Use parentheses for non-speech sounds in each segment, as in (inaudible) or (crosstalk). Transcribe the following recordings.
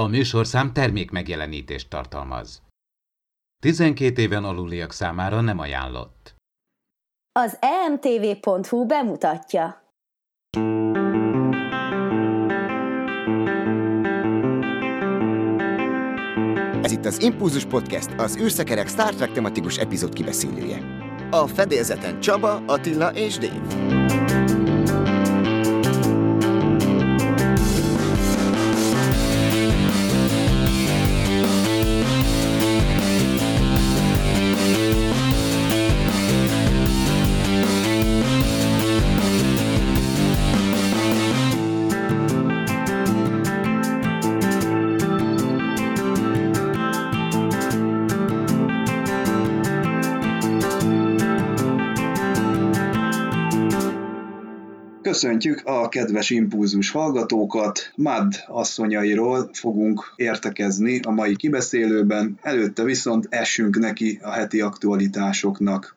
A műsorszám termék megjelenítést tartalmaz. 12 éven aluliak számára nem ajánlott. Az emtv.hu bemutatja. Ez itt az Impulzus Podcast, az űrszekerek Star Trek tematikus epizód kibeszélője. A fedélzeten Csaba, Attila és Dave. Köszöntjük a kedves impulzus hallgatókat. Mad asszonyairól fogunk értekezni a mai kibeszélőben, előtte viszont essünk neki a heti aktualitásoknak.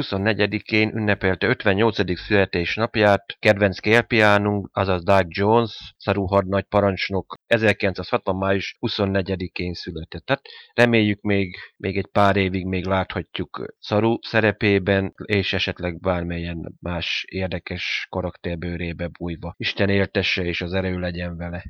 24-én ünnepelte 58. születésnapját kedvenc kérpiánunk, azaz Doug Jones, Szaru hadnagy parancsnok 1960. május 24-én született. Tehát reméljük még, még egy pár évig még láthatjuk Szaru szerepében, és esetleg bármelyen más érdekes karakterbőrébe bújva. Isten éltesse és az erő legyen vele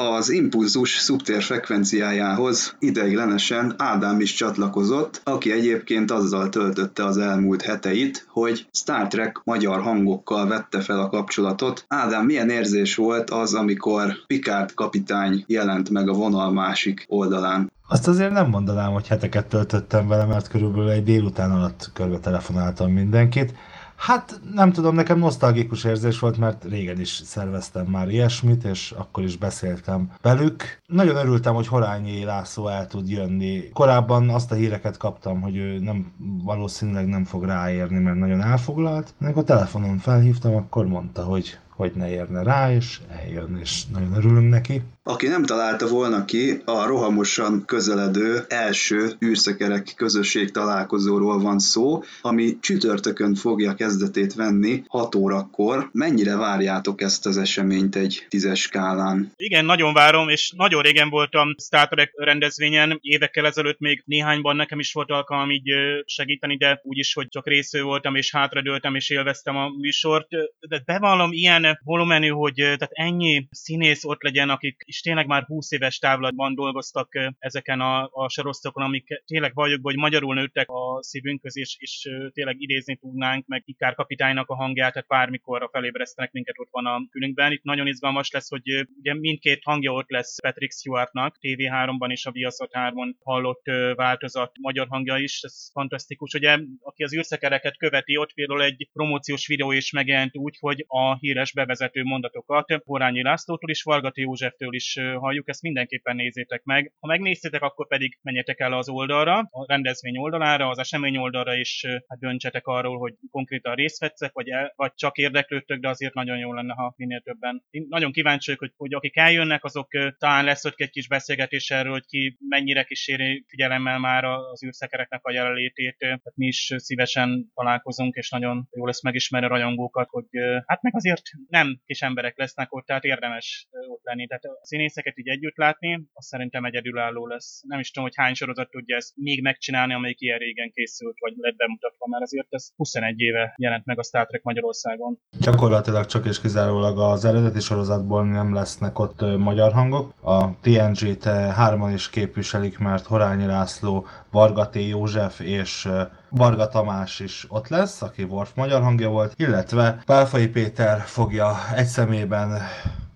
az impulzus szubtér frekvenciájához ideiglenesen Ádám is csatlakozott, aki egyébként azzal töltötte az elmúlt heteit, hogy Star Trek magyar hangokkal vette fel a kapcsolatot. Ádám, milyen érzés volt az, amikor Picard kapitány jelent meg a vonal másik oldalán? Azt azért nem mondanám, hogy heteket töltöttem vele, mert körülbelül egy délután alatt körbe telefonáltam mindenkit. Hát nem tudom, nekem nosztalgikus érzés volt, mert régen is szerveztem már ilyesmit, és akkor is beszéltem velük. Nagyon örültem, hogy Horányi László el tud jönni. Korábban azt a híreket kaptam, hogy ő nem, valószínűleg nem fog ráérni, mert nagyon elfoglalt. Amikor telefonon felhívtam, akkor mondta, hogy hogy ne érne rá, és eljön, és nagyon örülünk neki. Aki nem találta volna ki, a rohamosan közeledő első űrszekerek közösség találkozóról van szó, ami csütörtökön fogja kezdetét venni 6 órakor. Mennyire várjátok ezt az eseményt egy tízes skálán? Igen, nagyon várom, és nagyon régen voltam Star Trek rendezvényen, évekkel ezelőtt még néhányban nekem is volt alkalom így segíteni, de úgyis, hogy csak résző voltam, és hátradőltem, és élveztem a műsort. De bevallom, ilyen volumenű, hogy tehát ennyi színész ott legyen, akik is tényleg már 20 éves távlatban dolgoztak ezeken a, a sorosztokon, amik tényleg valljuk, hogy magyarul nőttek a szívünkhöz, és, és tényleg idézni tudnánk, meg Ikár kapitánynak a hangját, tehát bármikor felébresztenek minket ott van a külünkben. Itt nagyon izgalmas lesz, hogy ugye mindkét hangja ott lesz Patrick Stewartnak, TV3-ban és a Viaszat 3-on hallott változat magyar hangja is, ez fantasztikus. Ugye, aki az űrszekereket követi, ott például egy promóciós videó is megjelent úgy, hogy a híres bevezető mondatokat Horányi Lászlótól és Vargati Józseftől is halljuk, ezt mindenképpen nézzétek meg. Ha megnéztétek, akkor pedig menjetek el az oldalra, a rendezvény oldalára, az esemény oldalra, és hát döntsetek arról, hogy konkrétan részt vetszek, vagy, el, vagy csak érdeklődtök, de azért nagyon jó lenne, ha minél többen. Én nagyon kíváncsi vagyok, hogy, hogy akik eljönnek, azok talán lesz ott egy kis beszélgetés erről, hogy ki mennyire kíséri figyelemmel már az űrszekereknek a jelenlétét. Tehát mi is szívesen találkozunk, és nagyon jó lesz megismerni a rajongókat, hogy hát meg azért nem kis emberek lesznek ott, tehát érdemes ott lenni. Tehát a színészeket így együtt látni, az szerintem egyedülálló lesz. Nem is tudom, hogy hány sorozat tudja ezt még megcsinálni, amelyik ilyen régen készült, vagy lett bemutatva, mert azért ez 21 éve jelent meg a Star Trek Magyarországon. Gyakorlatilag csak és kizárólag az eredeti sorozatból nem lesznek ott magyar hangok. A TNG-t hárman is képviselik, mert Horányi László, Varga T. József és Varga Tamás is ott lesz, aki Worf magyar hangja volt, illetve Pálfai Péter fogja egy szemében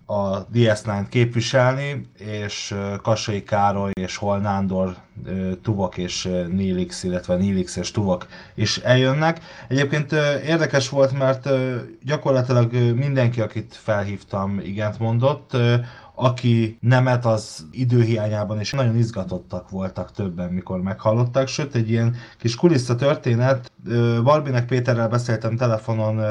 a DS9 képviselni, és Kassai Károly és Hol Nándor Tuvok és Nilix, illetve Nilix és Tuvok is eljönnek. Egyébként érdekes volt, mert gyakorlatilag mindenki, akit felhívtam, igent mondott. Aki nemet az időhiányában is nagyon izgatottak voltak többen, mikor meghallották, sőt egy ilyen kis kulissza történet, Barbinek Péterrel beszéltem telefonon,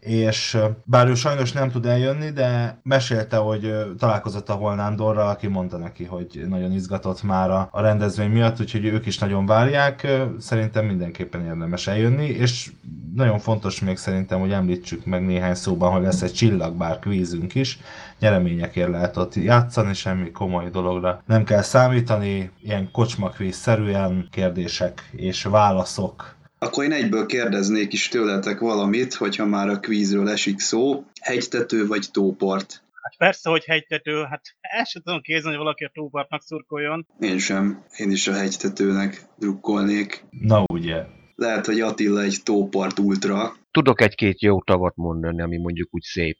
és bár ő sajnos nem tud eljönni, de mesélte, hogy találkozott a Holnándorral, aki mondta neki, hogy nagyon izgatott már a rendezvény miatt, úgyhogy ők is nagyon várják. Szerintem mindenképpen érdemes eljönni, és nagyon fontos még szerintem, hogy említsük meg néhány szóban, hogy lesz egy csillagbár kvízünk is, nyereményekért lehet ott játszani, semmi komoly dologra nem kell számítani, ilyen kocsmakvíz-szerűen kérdések és válaszok akkor én egyből kérdeznék is tőletek valamit, hogyha már a kvízről esik szó. Hegytető vagy tópart? Hát persze, hogy hegytető, hát el sem tudom képzelni, hogy valaki a tópartnak szurkoljon. Én sem. Én is a hegytetőnek drukkolnék. Na ugye. Lehet, hogy Attila egy tópart ultra. Tudok egy-két jó tavat mondani, ami mondjuk úgy szép.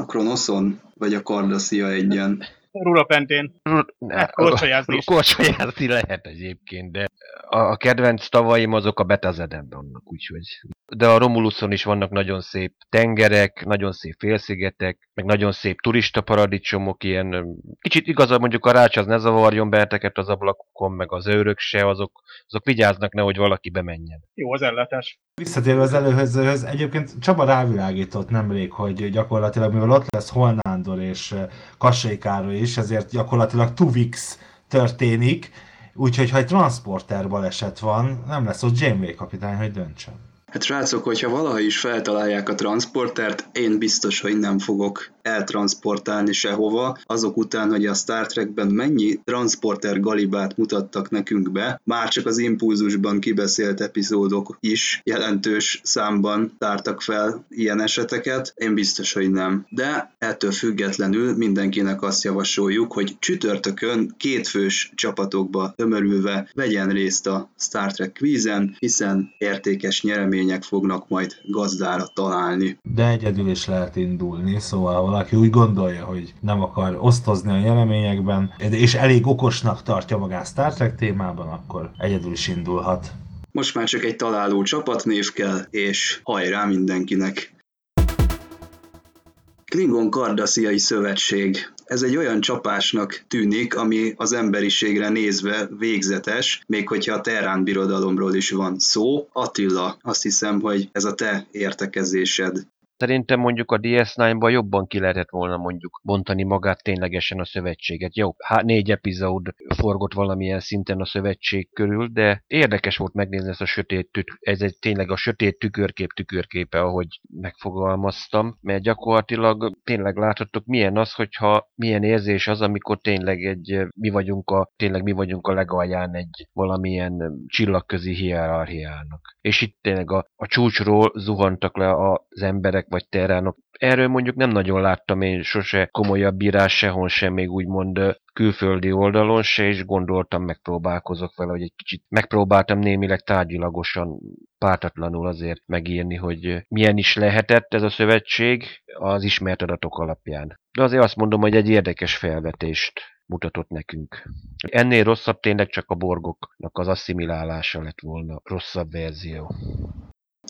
A Kronoszon? Vagy a Kardaszia egyen? Rurapentén. Hát korcsolyázni is. Korcsolyázni lehet egyébként, de a kedvenc tavaim azok a Betazeden vannak, úgyhogy. De a Romuluson is vannak nagyon szép tengerek, nagyon szép félszigetek, meg nagyon szép turista paradicsomok, ilyen kicsit igazad mondjuk a rács az ne zavarjon benneteket az ablakokon, meg az őrök se, azok, azok vigyáznak ne, hogy valaki bemenjen. Jó az ellátás. Visszatérve az előhözőhöz, egyébként Csaba rávilágított nemrég, hogy gyakorlatilag mivel ott lesz Holnándor és Kassai Károly is, ezért gyakorlatilag Tuvix történik, Úgyhogy ha egy transporter baleset van, nem lesz ott Janeway kapitány, hogy döntsön. Hát srácok, hogyha valaha is feltalálják a transportert, én biztos, hogy nem fogok eltransportálni sehova, azok után, hogy a Star Trekben mennyi transporter galibát mutattak nekünk be, már csak az impulzusban kibeszélt epizódok is jelentős számban tártak fel ilyen eseteket, én biztos, hogy nem. De ettől függetlenül mindenkinek azt javasoljuk, hogy csütörtökön kétfős csapatokba tömörülve vegyen részt a Star Trek kvízen, hiszen értékes nyeremények fognak majd gazdára találni. De egyedül is lehet indulni, szóval valaki úgy gondolja, hogy nem akar osztozni a nyereményekben, és elég okosnak tartja magát Star Trek témában, akkor egyedül is indulhat. Most már csak egy találó csapatnév kell, és hajrá mindenkinek! Klingon Kardasziai Szövetség. Ez egy olyan csapásnak tűnik, ami az emberiségre nézve végzetes, még hogyha a Terrán birodalomról is van szó. Attila, azt hiszem, hogy ez a te értekezésed. Szerintem mondjuk a DS9-ban jobban ki lehetett volna mondjuk bontani magát ténylegesen a szövetséget. Jó, hát négy epizód forgott valamilyen szinten a szövetség körül, de érdekes volt megnézni ezt a sötét tük, ez egy tényleg a sötét tükörkép tükörképe, ahogy megfogalmaztam, mert gyakorlatilag tényleg láthattuk milyen az, hogyha milyen érzés az, amikor tényleg egy, mi vagyunk a, tényleg mi vagyunk a legalján egy valamilyen csillagközi hierarchiának. És itt tényleg a, a csúcsról zuhantak le az emberek vagy terránok. Erről mondjuk nem nagyon láttam én sose komolyabb bírás sehol sem, még úgymond külföldi oldalon se, és gondoltam, megpróbálkozok vele, hogy egy kicsit megpróbáltam némileg tárgyilagosan, pártatlanul azért megírni, hogy milyen is lehetett ez a szövetség az ismert adatok alapján. De azért azt mondom, hogy egy érdekes felvetést mutatott nekünk. Ennél rosszabb tényleg csak a borgoknak az asszimilálása lett volna rosszabb verzió.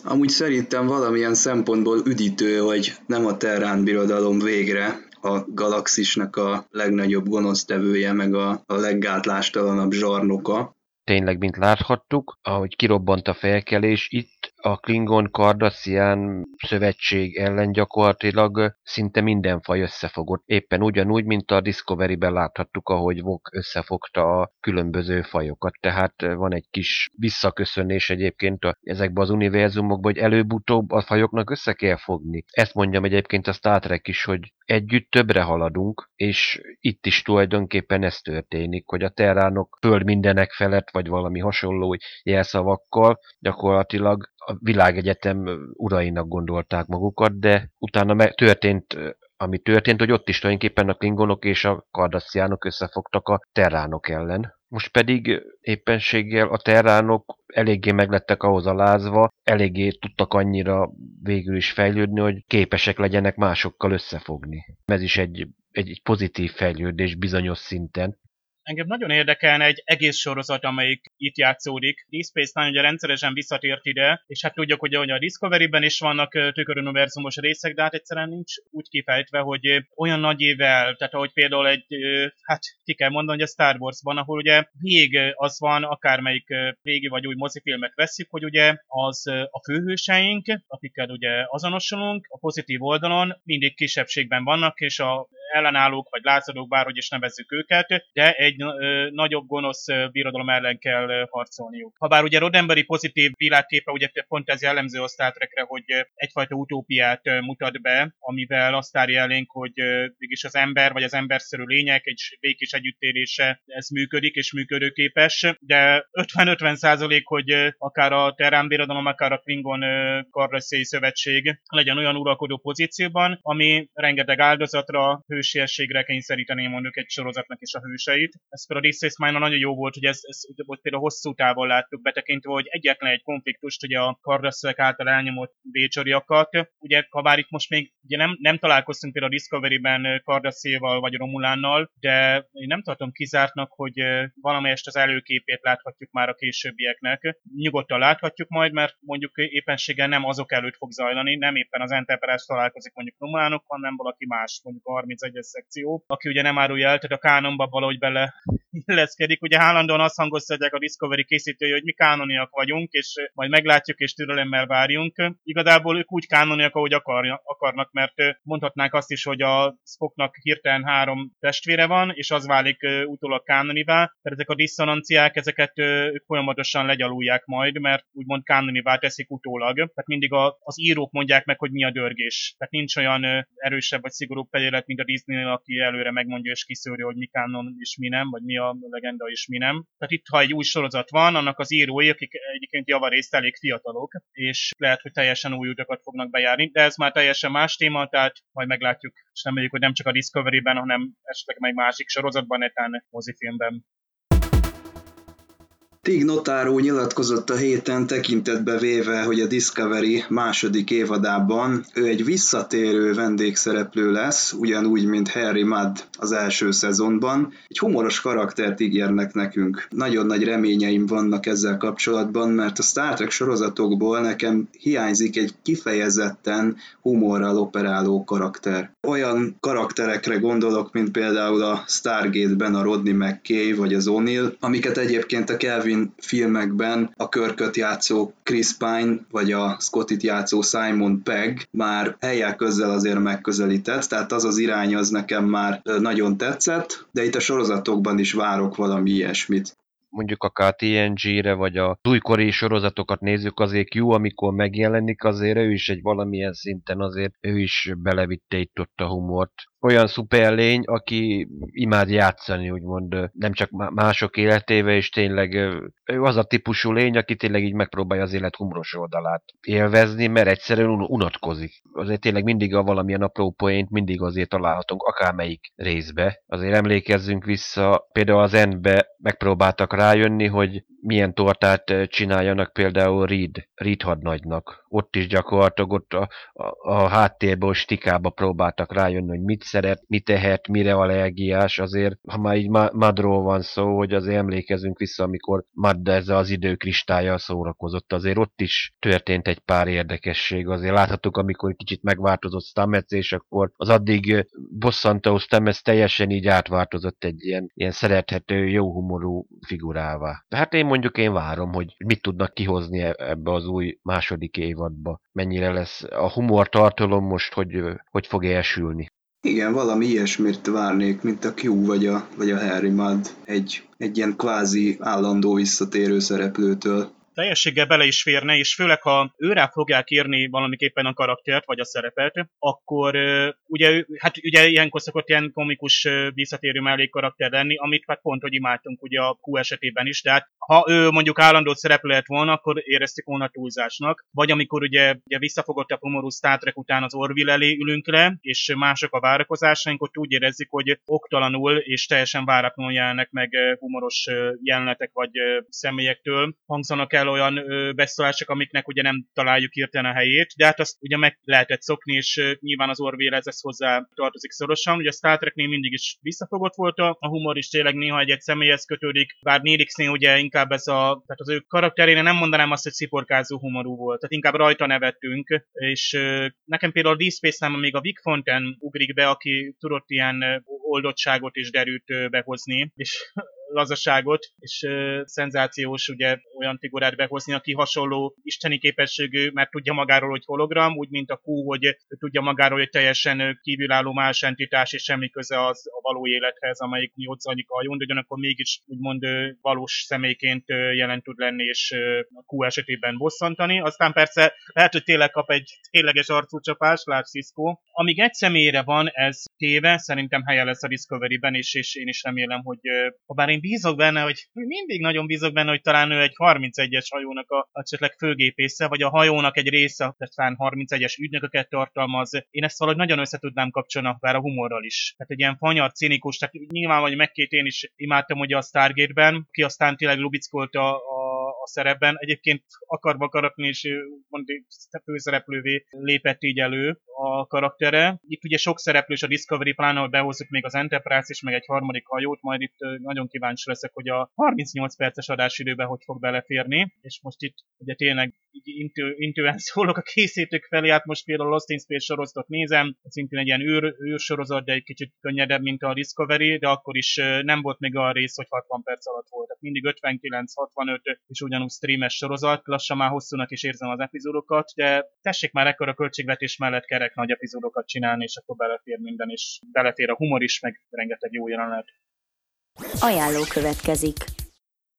Amúgy szerintem valamilyen szempontból üdítő, hogy nem a Terrán birodalom végre a galaxisnak a legnagyobb gonosztevője, meg a, a leggátlástalanabb zsarnoka. Tényleg, mint láthattuk, ahogy kirobbant a felkelés, itt a Klingon Cardassian szövetség ellen gyakorlatilag szinte minden faj összefogott. Éppen ugyanúgy, mint a Discovery-ben láthattuk, ahogy Vok összefogta a különböző fajokat. Tehát van egy kis visszaköszönés egyébként a, ezekbe az univerzumokba, hogy előbb-utóbb a fajoknak össze kell fogni. Ezt mondjam egyébként a Star Trek is, hogy együtt többre haladunk, és itt is tulajdonképpen ez történik, hogy a terránok föld mindenek felett, vagy valami hasonló jelszavakkal gyakorlatilag világegyetem urainak gondolták magukat, de utána történt ami történt, hogy ott is tulajdonképpen a klingonok és a kardassziánok összefogtak a terránok ellen. Most pedig éppenséggel a terránok eléggé meglettek ahhoz alázva, eléggé tudtak annyira végül is fejlődni, hogy képesek legyenek másokkal összefogni. Ez is egy, egy, egy pozitív fejlődés bizonyos szinten. engem nagyon érdekelne egy egész sorozat, amelyik itt játszódik. Deep Space Nine ugye rendszeresen visszatért ide, és hát tudjuk, hogy a Discovery-ben is vannak tüköruniverzumos részek, de hát egyszerűen nincs úgy kifejtve, hogy olyan nagy ével, tehát ahogy például egy, hát ki kell mondani, hogy a Star Wars-ban, ahol ugye vég az van, akármelyik régi vagy új mozifilmet veszik, hogy ugye az a főhőseink, akikkel ugye azonosulunk, a pozitív oldalon mindig kisebbségben vannak, és a ellenállók vagy lázadók, bárhogy is nevezzük őket, de egy ö, nagyobb gonosz birodalom ellen kell harcolniuk. Habár ugye Roddenberry pozitív világképe, ugye pont ez jellemző a Star Trekre, hogy egyfajta utópiát mutat be, amivel azt árja elénk, hogy mégis az ember vagy az emberszerű lények egy békés együttélése ez működik és működőképes, de 50-50 százalék, hogy akár a Terán birodalom, akár a Klingon karraszéi szövetség legyen olyan uralkodó pozícióban, ami rengeteg áldozatra, hősiességre kényszeríteni mondjuk egy sorozatnak is a hőseit. Ez például a This Mine nagyon jó volt, hogy ez, ez például hosszú távon láttuk betekintve, hogy egyetlen egy konfliktust, ugye a kardrasszövek által elnyomott bécsoriakat, ugye ha bár itt most még ugye nem, nem találkoztunk például a Discovery-ben Kardasszéval vagy Romulánnal, de én nem tartom kizártnak, hogy valamelyest az előképét láthatjuk már a későbbieknek. Nyugodtan láthatjuk majd, mert mondjuk éppenséggel nem azok előtt fog zajlani, nem éppen az Enterprise találkozik mondjuk Romulánokkal, hanem valaki más, mondjuk a 31-es szekció, aki ugye nem árulja el, tehát a kánonba valahogy bele (laughs) illeszkedik. Ugye állandóan azt hangoztatják a Discovery készítői, hogy mi kánoniak vagyunk, és majd meglátjuk és türelemmel várjunk. Igazából ők úgy kánoniak, ahogy akarja, akarnak, mert mondhatnák azt is, hogy a Spocknak hirtelen három testvére van, és az válik utólag kánonivá, tehát ezek a diszonanciák, ezeket ők folyamatosan legyalulják majd, mert úgymond kánonivá teszik utólag. Tehát mindig a, az írók mondják meg, hogy mi a dörgés. Tehát nincs olyan erősebb vagy szigorúbb fegyelet, mint a Disney, aki előre megmondja és kiszűri, hogy mi kánon és mi nem, vagy mi a legenda és mi nem. Tehát itt, ha egy új sorozat van, annak az írói, akik egyébként javarészt elég fiatalok, és lehet, hogy teljesen új utakat fognak bejárni, de ez már teljesen más téma, tehát majd meglátjuk, és nem hogy nem csak a Discovery-ben, hanem esetleg meg másik sorozatban, netán mozifilmben. Tig Notaro nyilatkozott a héten tekintetbe véve, hogy a Discovery második évadában ő egy visszatérő vendégszereplő lesz, ugyanúgy, mint Harry Mudd az első szezonban. Egy humoros karaktert ígérnek nekünk. Nagyon nagy reményeim vannak ezzel kapcsolatban, mert a Star Trek sorozatokból nekem hiányzik egy kifejezetten humorral operáló karakter. Olyan karakterekre gondolok, mint például a Stargate-ben a Rodney McKay vagy az O'Neill, amiket egyébként a Kelvin Kelvin filmekben a körköt játszó Chris Pine, vagy a Scottit játszó Simon Pegg már helyek közel azért megközelített, tehát az az irány az nekem már nagyon tetszett, de itt a sorozatokban is várok valami ilyesmit. Mondjuk akár TNG-re, vagy a újkori sorozatokat nézzük, azért jó, amikor megjelenik, azért ő is egy valamilyen szinten azért ő is belevitte itt ott a humort olyan szuperlény, aki imád játszani, úgymond nem csak mások életével, és tényleg ő az a típusú lény, aki tényleg így megpróbálja az élet humoros oldalát élvezni, mert egyszerűen unatkozik. Azért tényleg mindig a valamilyen apró poént mindig azért találhatunk akármelyik részbe. Azért emlékezzünk vissza, például az Endbe megpróbáltak rájönni, hogy milyen tortát csináljanak például Reed, Reed hadnagynak. Ott is gyakorlatilag ott a, a, a háttérből, stikába próbáltak rájönni, hogy mit szeret, mit tehet, mire allergiás, azért, ha már így Madról van szó, hogy azért emlékezünk vissza, amikor Mad ezzel az időkristálya szórakozott, azért ott is történt egy pár érdekesség, azért láthattuk, amikor kicsit megváltozott Stamets, és akkor az addig bosszantó Stamets teljesen így átváltozott egy ilyen, ilyen szerethető, jó humorú figurává. Tehát én mondjuk én várom, hogy mit tudnak kihozni e-, ebbe az új második évadba. Mennyire lesz a humor tartalom most, hogy, hogy fog elsülni. Igen, valami ilyesmit várnék, mint a Q vagy a, vagy a Harry Mudd, egy, egy ilyen kvázi állandó visszatérő szereplőtől teljességgel bele is férne, és főleg ha őrá fogják írni valamiképpen a karaktert, vagy a szerepet, akkor ugye, hát ugye ilyenkor szokott ilyen komikus visszatérő mellékkarakter lenni, amit hát pont, hogy imádtunk ugye a Q esetében is, tehát ha ő mondjuk állandó szereplő lett volna, akkor éreztük volna túlzásnak, vagy amikor ugye, ugye visszafogott a humorú Star Trek után az Orville elé ülünk le, és mások a várakozásaink, ott úgy érezzük, hogy oktalanul és teljesen váratlanul jelennek meg humoros jelenetek vagy személyektől. Hangzanak el el olyan ö, beszólások, amiknek ugye nem találjuk hirtelen a helyét, de hát azt ugye meg lehetett szokni, és ö, nyilván az Orville ez hozzá tartozik szorosan. Ugye a Star Treknél mindig is visszafogott volt a, humor, is tényleg néha egy-egy személyhez kötődik, bár Nélixnél ugye inkább ez a, tehát az ő karakterén nem mondanám azt, hogy sziporkázó humorú volt, tehát inkább rajta nevettünk, és nekem például a Deep Space-nál még a Vic Fontaine ugrik be, aki tudott ilyen oldottságot és derűt behozni, és lazaságot, és uh, szenzációs ugye olyan figurát behozni, aki hasonló isteni képességű, mert tudja magáról, hogy hologram, úgy, mint a Q, hogy tudja magáról, hogy teljesen kívülálló más entitás, és semmi köze az a való élethez, amelyik mi ott zajlik a hajón, de ugyanakkor mégis úgymond valós személyként jelen tud lenni, és a Q esetében bosszantani. Aztán persze lehet, hogy tényleg kap egy tényleges arcúcsapást, lát Cisco. Amíg egy személyre van ez téve, szerintem helye lesz a Discovery-ben, és, és én is remélem, hogy ha bár én bízok benne, hogy mindig nagyon bízok benne, hogy talán ő egy 31-es hajónak a, esetleg főgépésze, vagy a hajónak egy része, tehát talán 31-es ügynököket tartalmaz. Én ezt valahogy nagyon össze tudnám kapcsolni, akár a humorral is. Tehát egy ilyen fanyar, cinikus, tehát nyilván, vagy megkét én is imádtam ugye a Stargate-ben, ki aztán tényleg lubickolt a, a a szerepben. Egyébként akarva akaratni is mondjuk főszereplővé lépett így elő a karaktere. Itt ugye sok szereplős a Discovery, pláne, hogy behozzuk még az Enterprise és meg egy harmadik hajót, majd itt nagyon kíváncsi leszek, hogy a 38 perces adásidőben hogy fog beleférni, és most itt ugye tényleg így intő, intően (laughs) szólok a készítők felé, hát most például a Lost in Space sorozatot nézem, szintén egy ilyen űr, űrsorozat, de egy kicsit könnyedebb, mint a Discovery, de akkor is nem volt még a rész, hogy 60 perc alatt volt. Tehát mindig 59-65, és ugyanúgy streames sorozat, lassan már hosszúnak is érzem az epizódokat, de tessék már ekkor a költségvetés mellett kerek nagy epizódokat csinálni, és akkor belefér minden, és belefér a humor is, meg rengeteg jó jelenet. Ajánló következik.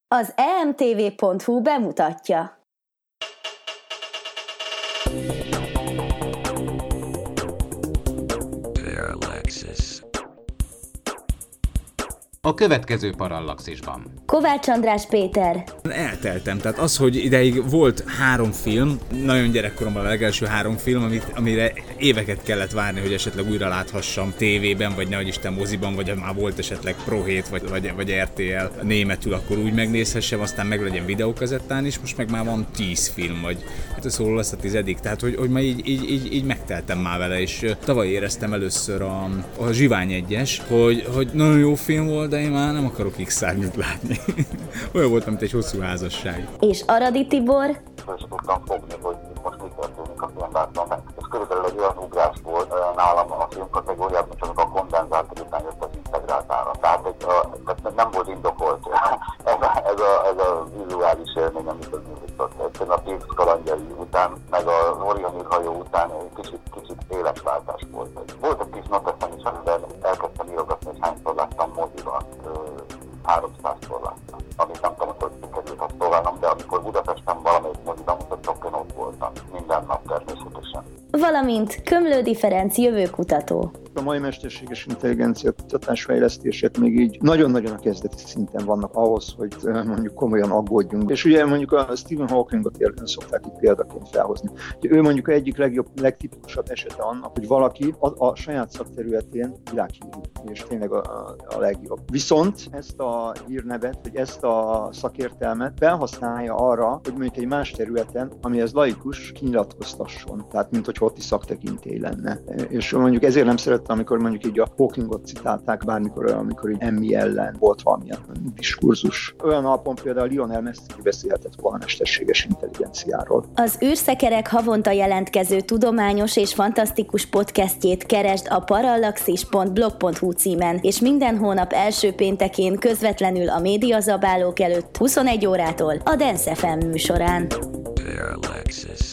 Az emtv.hu bemutatja. A következő parallaxisban. Kovács András Péter. Elteltem, tehát az, hogy ideig volt három film, nagyon gyerekkoromban a legelső három film, amit, amire éveket kellett várni, hogy esetleg újra láthassam tévében, vagy nehogy Isten moziban, vagy már volt esetleg Pro 7, vagy, vagy, vagy RTL németül, akkor úgy megnézhessem, aztán meg legyen videókazettán is, most meg már van tíz film, vagy hát ez szóló lesz a tizedik, tehát hogy, hogy már így, így, így, így megteltem már vele, és tavaly éreztem először a, a Zsivány egyes, hogy, hogy nagyon jó film volt, de én már nem akarok x szárnyat látni. (laughs) Olyan volt, mint egy hosszú házasság. És Aradi Tibor? Föl tudtam fogni, hogy most mi történik a filmben. Ez körülbelül egy olyan ugrás volt nálam a film kategóriában, csak a kondenzátor után jött az integrált állam. Tehát, egy, a, tehát nem volt indokolt (laughs) ez a, ez a, ez a vizuális élmény, amit az nyújtott. Egyszerűen a Péks kalandjai után, meg a Orion hajó után egy kicsit, kicsit éles váltás volt. Volt egy kis noteszem is, amiben elkezdtem írogatni, hogy hányszor láttam moziban 300-szor láttam. Amit nem tudom, hogy sikerült azt tovább, de amikor Budapesten valamelyik moziban mutattak, én ott voltam. Minden nap természetesen. Valamint Kömlődi Ferenc jövőkutató. A mai mesterséges intelligencia kutatás fejlesztések még így nagyon-nagyon a kezdeti szinten vannak ahhoz, hogy mondjuk komolyan aggódjunk. És ugye mondjuk a Stephen Hawkingot szokták itt példaként felhozni. Ugye ő mondjuk egyik legjobb, legtipikusabb esete annak, hogy valaki a, a saját szakterületén világhírű, és tényleg a, a, a legjobb. Viszont ezt a hírnevet, vagy ezt a szakértelmet felhasználja arra, hogy mondjuk egy más területen, amihez laikus, kinyilatkoztasson. Tehát, mint hogy is szaktekintély lenne. És mondjuk ezért nem szeret szerettem, amikor mondjuk így a Hawkingot citálták bármikor, amikor így emmi ellen volt valamilyen diskurzus. Olyan alapon például Lionel Messi beszélhetett volna mesterséges intelligenciáról. Az űrszekerek havonta jelentkező tudományos és fantasztikus podcastjét keresd a parallaxis.blog.hu címen, és minden hónap első péntekén közvetlenül a médiazabálók előtt 21 órától a Dance FM műsorán. Parallaxis.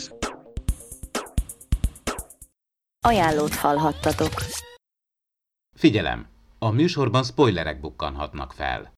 Ajánlót hallhattatok. Figyelem! A műsorban spoilerek bukkanhatnak fel.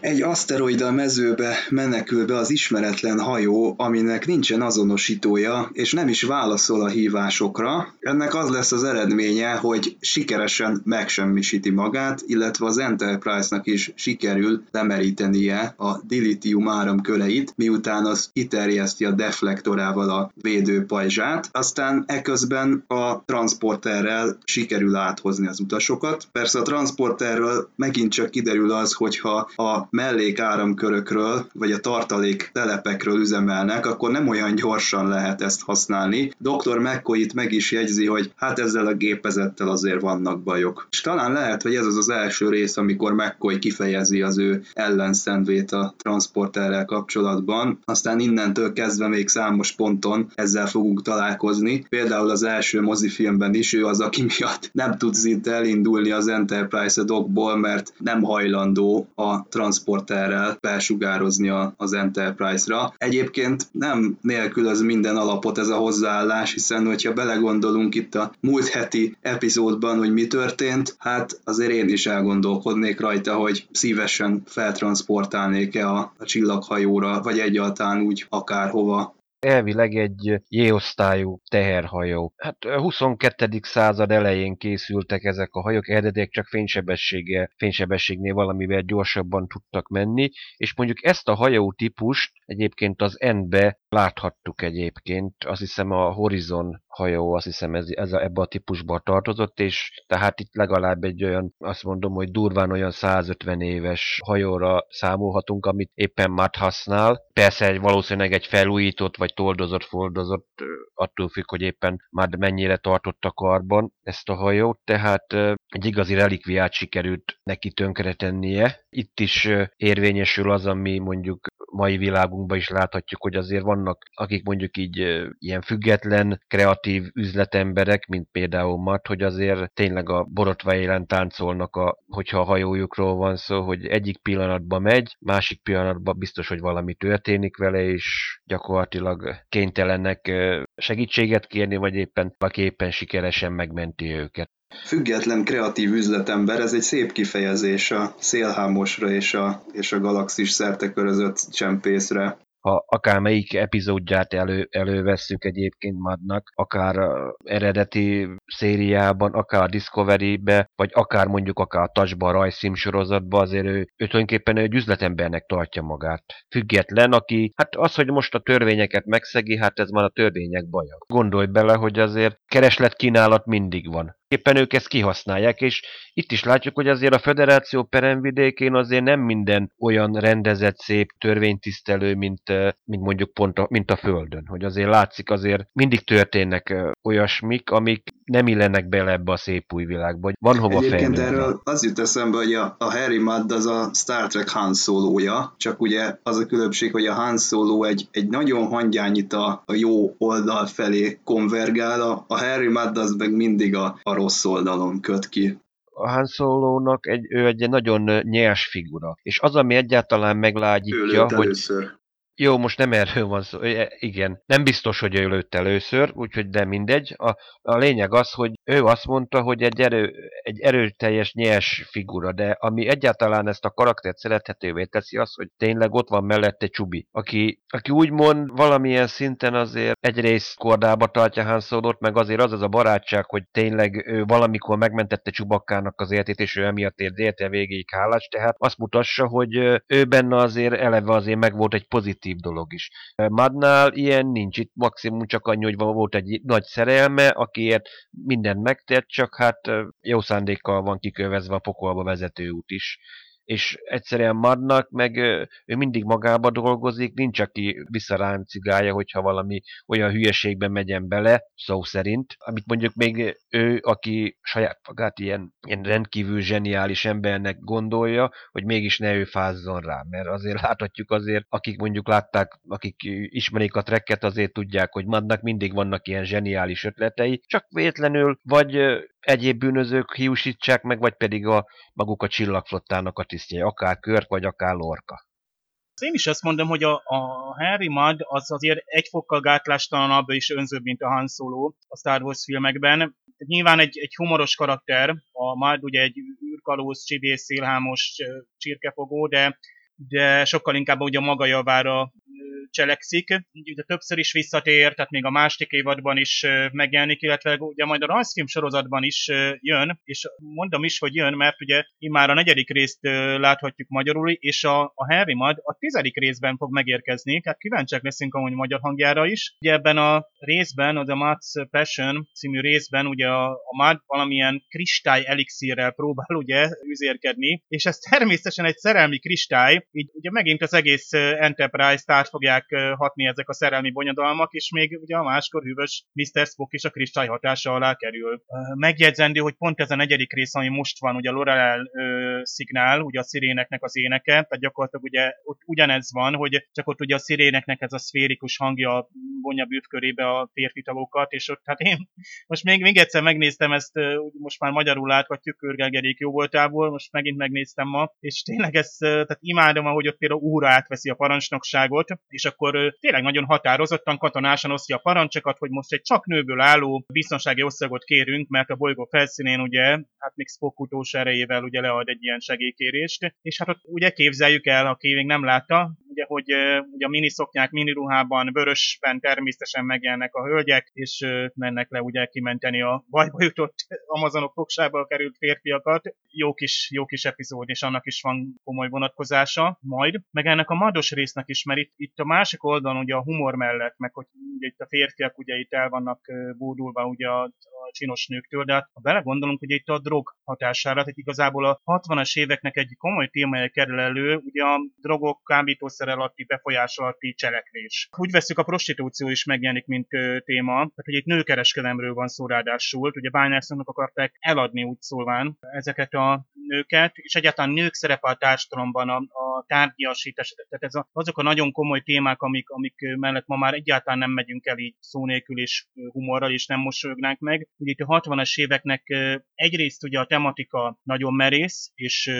Egy aszteroida mezőbe menekül be az ismeretlen hajó, aminek nincsen azonosítója, és nem is válaszol a hívásokra. Ennek az lesz az eredménye, hogy sikeresen megsemmisíti magát, illetve az Enterprise-nak is sikerül lemerítenie a dilitium áramköreit, miután az kiterjeszti a deflektorával a védőpajzsát. Aztán eközben a transporterrel sikerül áthozni az utasokat. Persze a transporterről megint csak kiderül az, hogyha a mellékáramkörökről, vagy a tartalék telepekről üzemelnek, akkor nem olyan gyorsan lehet ezt használni. Dr. McCoy itt meg is jegyzi, hogy hát ezzel a gépezettel azért vannak bajok. És talán lehet, hogy ez az az első rész, amikor McCoy kifejezi az ő ellenszenvét a transporterrel kapcsolatban. Aztán innentől kezdve még számos ponton ezzel fogunk találkozni. Például az első mozifilmben is ő az, aki miatt nem tud szinte elindulni az Enterprise dokból, mert nem hajlandó a transporter transporterrel felsugározni az Enterprise-ra. Egyébként nem nélkülöz minden alapot ez a hozzáállás, hiszen hogyha belegondolunk itt a múlt heti epizódban, hogy mi történt, hát azért én is elgondolkodnék rajta, hogy szívesen feltransportálnék-e a csillaghajóra, vagy egyáltalán úgy akárhova elvileg egy J-osztályú teherhajó. Hát a 22. század elején készültek ezek a hajók, eredetileg csak fénysebességgel, fénysebességnél valamivel gyorsabban tudtak menni, és mondjuk ezt a hajó típust egyébként az N-be láthattuk egyébként, azt hiszem a Horizon hajó, azt hiszem ez, ez a, ebbe a típusba tartozott, és tehát itt legalább egy olyan, azt mondom, hogy durván olyan 150 éves hajóra számolhatunk, amit éppen már használ. Persze egy, valószínűleg egy felújított, vagy toldozott, foldozott, attól függ, hogy éppen már mennyire tartott karban ezt a hajót, tehát egy igazi relikviát sikerült neki tönkretennie. Itt is érvényesül az, ami mondjuk mai világunkban is láthatjuk, hogy azért vannak, akik mondjuk így ilyen független, kreatív üzletemberek, mint például Matt, hogy azért tényleg a borotva élen táncolnak, a, hogyha a hajójukról van szó, hogy egyik pillanatban megy, másik pillanatban biztos, hogy valami történik vele, és gyakorlatilag kénytelenek segítséget kérni, vagy éppen aki éppen sikeresen megmenti őket. Független kreatív üzletember, ez egy szép kifejezés a szélhámosra és a, és a galaxis szerte körözött csempészre ha akármelyik epizódját elő, elővesszük egyébként Madnak, akár eredeti szériában, akár Discovery-be, vagy akár mondjuk akár a Touchba, a rajzszím sorozatba, azért ő, ő tulajdonképpen egy üzletembernek tartja magát. Független, aki, hát az, hogy most a törvényeket megszegi, hát ez már a törvények baja. Gondolj bele, hogy azért kereslet kínálat mindig van éppen ők ezt kihasználják, és itt is látjuk, hogy azért a Föderáció peremvidékén azért nem minden olyan rendezett, szép, törvénytisztelő, mint, mint mondjuk pont a, mint a Földön. Hogy azért látszik, azért mindig történnek olyasmik, amik nem illenek bele ebbe a szép új világba. Van hova Egyébként fejlődni. erről az jut eszembe, hogy a, a Harry Mudd az a Star Trek Han Solo-ja, csak ugye az a különbség, hogy a Han Solo egy, egy nagyon hangyányit a, a jó oldal felé konvergál, a, a Harry Mudd az meg mindig a, a rossz oldalon köt ki a Han Solo-nak egy, ő egy nagyon nyers figura. És az, ami egyáltalán meglágyítja, hogy... Először. Jó, most nem erről van szó. Igen, nem biztos, hogy ő lőtt először, úgyhogy de mindegy. A, a lényeg az, hogy ő azt mondta, hogy egy, erő, egy erőteljes, nyers figura, de ami egyáltalán ezt a karaktert szerethetővé teszi, az, hogy tényleg ott van mellette Csubi, aki, aki úgymond valamilyen szinten azért egyrészt kordába tartja Han Solo-t, meg azért az az a barátság, hogy tényleg ő valamikor megmentette Csubakkának az életét, és ő emiatt ért érte végéig hálás, tehát azt mutassa, hogy ő benne azért eleve azért meg volt egy pozitív dolog is. Madnál ilyen nincs, itt maximum csak annyi, hogy volt egy nagy szerelme, akiért mindent megtett, csak hát jó szándékkal van kikövezve a pokolba vezető út is és egyszerűen Madnak, meg ő mindig magába dolgozik, nincs, aki visszaráncigálja, hogyha valami olyan hülyeségben megyen bele, szó szerint, amit mondjuk még ő, aki saját magát ilyen, ilyen rendkívül zseniális embernek gondolja, hogy mégis ne ő fázzon rá, mert azért (laughs) láthatjuk azért, akik mondjuk látták, akik ismerik a trekket, azért tudják, hogy Madnak mindig vannak ilyen zseniális ötletei, csak véletlenül vagy egyéb bűnözők hiúsítsák meg, vagy pedig a maguk a csillagflottának a tisztjei, akár Körk, vagy akár Lorca. Én is azt mondom, hogy a, a Harry Mudd az azért egy fokkal gátlástalanabb és önzőbb, mint a Han Solo a Star Wars filmekben. Nyilván egy, egy humoros karakter, a Mudd ugye egy űrkalóz, csibész, szélhámos csirkefogó, de de sokkal inkább ugye a maga javára cselekszik. Ugye többször is visszatér, tehát még a második évadban is megjelenik, illetve ugye majd a rajzfilm sorozatban is jön, és mondom is, hogy jön, mert ugye már a negyedik részt láthatjuk magyarul, és a, a Harry Mad a tizedik részben fog megérkezni, tehát kíváncsiak leszünk amúgy magyar hangjára is. Ugye ebben a részben, az a Mad's Passion című részben ugye a, a Mad valamilyen kristály elixírrel próbál ugye üzérkedni, és ez természetesen egy szerelmi kristály, így ugye megint az egész Enterprise-t fogják hatni ezek a szerelmi bonyodalmak, és még ugye a máskor hűvös Mr. Spock is a kristály hatása alá kerül. Megjegyzendő, hogy pont ez a negyedik rész, ami most van, ugye a Lorel szignál, ugye a sziréneknek az éneke, tehát gyakorlatilag ugye ott ugyanez van, hogy csak ott ugye a sziréneknek ez a szférikus hangja vonja bűvkörébe a férfi tagokat, és ott hát én most még, még egyszer megnéztem ezt, most már magyarul láthatjuk Körgelgerék jó voltából, most megint megnéztem ma, és tényleg ezt, tehát imádom, ahogy ott például úra átveszi a parancsnokságot, és akkor tényleg nagyon határozottan, katonásan osztja a parancsokat, hogy most egy csak nőből álló biztonsági országot kérünk, mert a bolygó felszínén ugye, hát még Spock utós erejével ugye lead egy ilyen segélykérést, és hát ott ugye képzeljük el, aki még nem látta, ugye, hogy ugye a miniszoknyák, miniruhában, vörösben természetesen megjelennek a hölgyek, és mennek le ugye kimenteni a bajba jutott amazonok fogsába került férfiakat. Jó kis, jó kis epizód, és annak is van komoly vonatkozása majd. Meg ennek a mados résznek is, mert itt, itt a másik oldalon ugye a humor mellett, meg hogy ugye itt a férfiak ugye itt el vannak bódulva ugye a, a csinos nőktől, de hát, ha belegondolunk, hogy itt a drog hatására, tehát igazából a 60-as éveknek egy komoly témája kerül elő, ugye a drogok, kábítószer alatti, befolyás alatti cselekvés. Úgy veszük, a prostitúció is megjelenik, mint ö, téma, tehát hogy itt nőkereskedelemről van szó ráadásul, ugye bányászoknak akarták eladni úgy szólván ezeket a nőket, és egyáltalán nők szerepe a társadalomban, a, a tárgyasítás, tehát ez a, azok a nagyon komoly témák, amik, amik mellett ma már egyáltalán nem megyünk el így szó nélkül és humorral, és nem mosolyognánk meg. Ugye itt a 60-as éveknek egyrészt ugye a tematika nagyon merész, és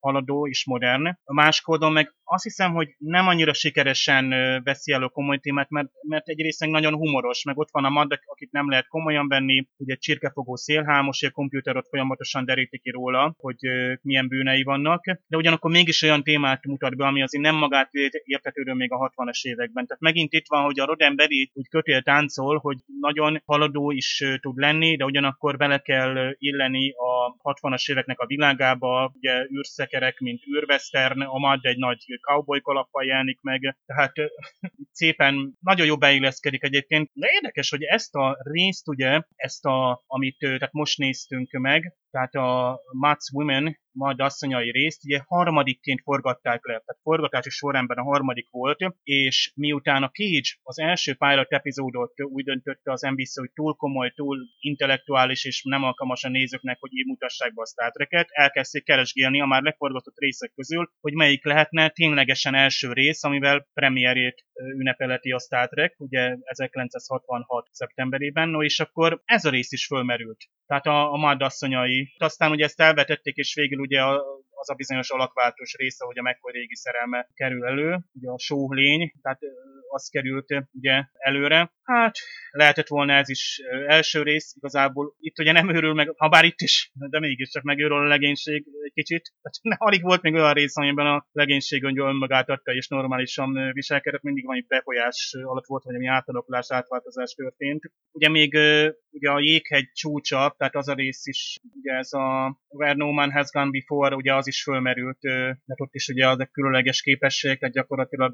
haladó, és modern, a másik oldalon meg azt hiszem, hogy nem annyira sikeresen veszi elő komoly témát, mert, mert egyrészt nagyon humoros, meg ott van a mad, akit nem lehet komolyan venni, ugye csirkefogó szélhámos, a komputer ott folyamatosan deríti ki róla, hogy milyen bűnei vannak, de ugyanakkor mégis olyan témát mutat be, ami azért nem magát értetődő még a 60-as években. Tehát megint itt van, hogy a Roddenberry úgy kötél táncol, hogy nagyon haladó is tud lenni, de ugyanakkor bele kell illeni a 60-as éveknek a világába, ugye űrszekerek, mint űrvesztern, a MAD egy nagy cowboy kalappal jelenik meg, tehát (laughs) szépen nagyon jó beilleszkedik egyébként. De érdekes, hogy ezt a részt ugye, ezt a, amit tehát most néztünk meg, tehát a Mats Women, majd asszonyai részt, ugye harmadikként forgatták le, tehát forgatási sorrendben a harmadik volt, és miután a Cage az első pilot epizódot úgy döntötte az NBC, hogy túl komoly, túl intellektuális, és nem alkalmas a nézőknek, hogy így mutassák be a Star Trek-et, elkezdték keresgélni a már leforgatott részek közül, hogy melyik lehetne ténylegesen első rész, amivel premierét ünnepeleti a Star Trek, ugye 1966. szeptemberében, no és akkor ez a rész is fölmerült. Tehát a, a Mad asszonyai. Aztán ugye ezt elvetették, és végül ugye a, az a bizonyos alakváltós része, hogy a McCoy régi szerelme kerül elő, ugye a sólény, tehát az került ugye előre. Hát lehetett volna ez is első rész, igazából itt ugye nem őrül meg, ha bár itt is, de mégiscsak megőrül a legénység egy kicsit. Tehát (laughs) alig volt még olyan rész, amiben a legénység önmagát adta és normálisan viselkedett, mindig valami befolyás alatt volt, vagy ami átalakulás, átváltozás történt. Ugye még ugye a jéghegy csúcsa, tehát az a rész is, ugye ez a Where No Man Has Gone Before, ugye az is fölmerült, mert ott is ugye az a különleges képességek, tehát gyakorlatilag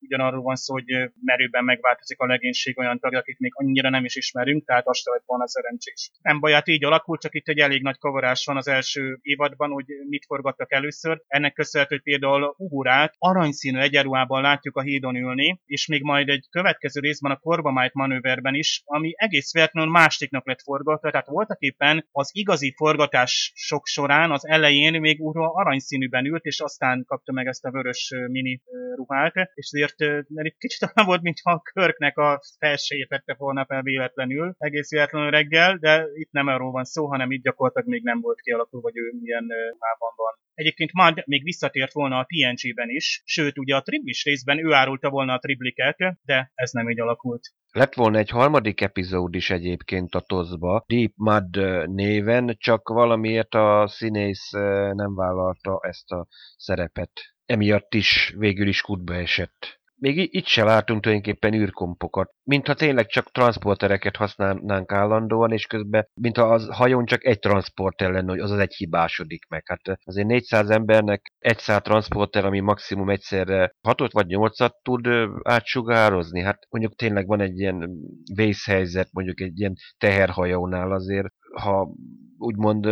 ugyanarról van szó, hogy merőben megváltozik a legénység olyan tagja, akik még annyira nem is ismerünk, tehát az lett volna szerencsés. Nem baj, hát így alakult, csak itt egy elég nagy kavarás van az első évadban, hogy mit forgattak először. Ennek köszönhető, hogy például Uhurát aranyszínű egyenruhában látjuk a hídon ülni, és még majd egy következő részben a Korbamájt manőverben is, ami egész véletlenül mástiknak lett forgatva, tehát voltak éppen az igazi forgatás sok során az elején még Uhura aranyszínűben ült, és aztán kapta meg ezt a vörös mini ruhát, és ezért mert egy kicsit olyan volt, mintha a körknek a felsejét vette volna fel véletlenül, egész véletlenül reggel, de itt nem arról van szó, hanem itt gyakorlatilag még nem volt kialakulva, hogy ő milyen mában van. Egyébként Mad még visszatért volna a TNG-ben is, sőt, ugye a triblis részben ő árulta volna a tribliket, de ez nem így alakult. Lett volna egy harmadik epizód is egyébként a tozba, Deep Mud néven, csak valamiért a színész nem vállalta ezt a szerepet. emiatt is végül is kutba esett. Még itt se látunk tulajdonképpen űrkompokat. Mintha tényleg csak transportereket használnánk állandóan, és közben, mintha az hajón csak egy transporter lenne, hogy az az egy hibásodik meg. Hát azért 400 embernek egy szál transporter, ami maximum egyszerre 6 vagy 8 tud átsugározni. Hát mondjuk tényleg van egy ilyen vészhelyzet, mondjuk egy ilyen teherhajónál azért, ha úgymond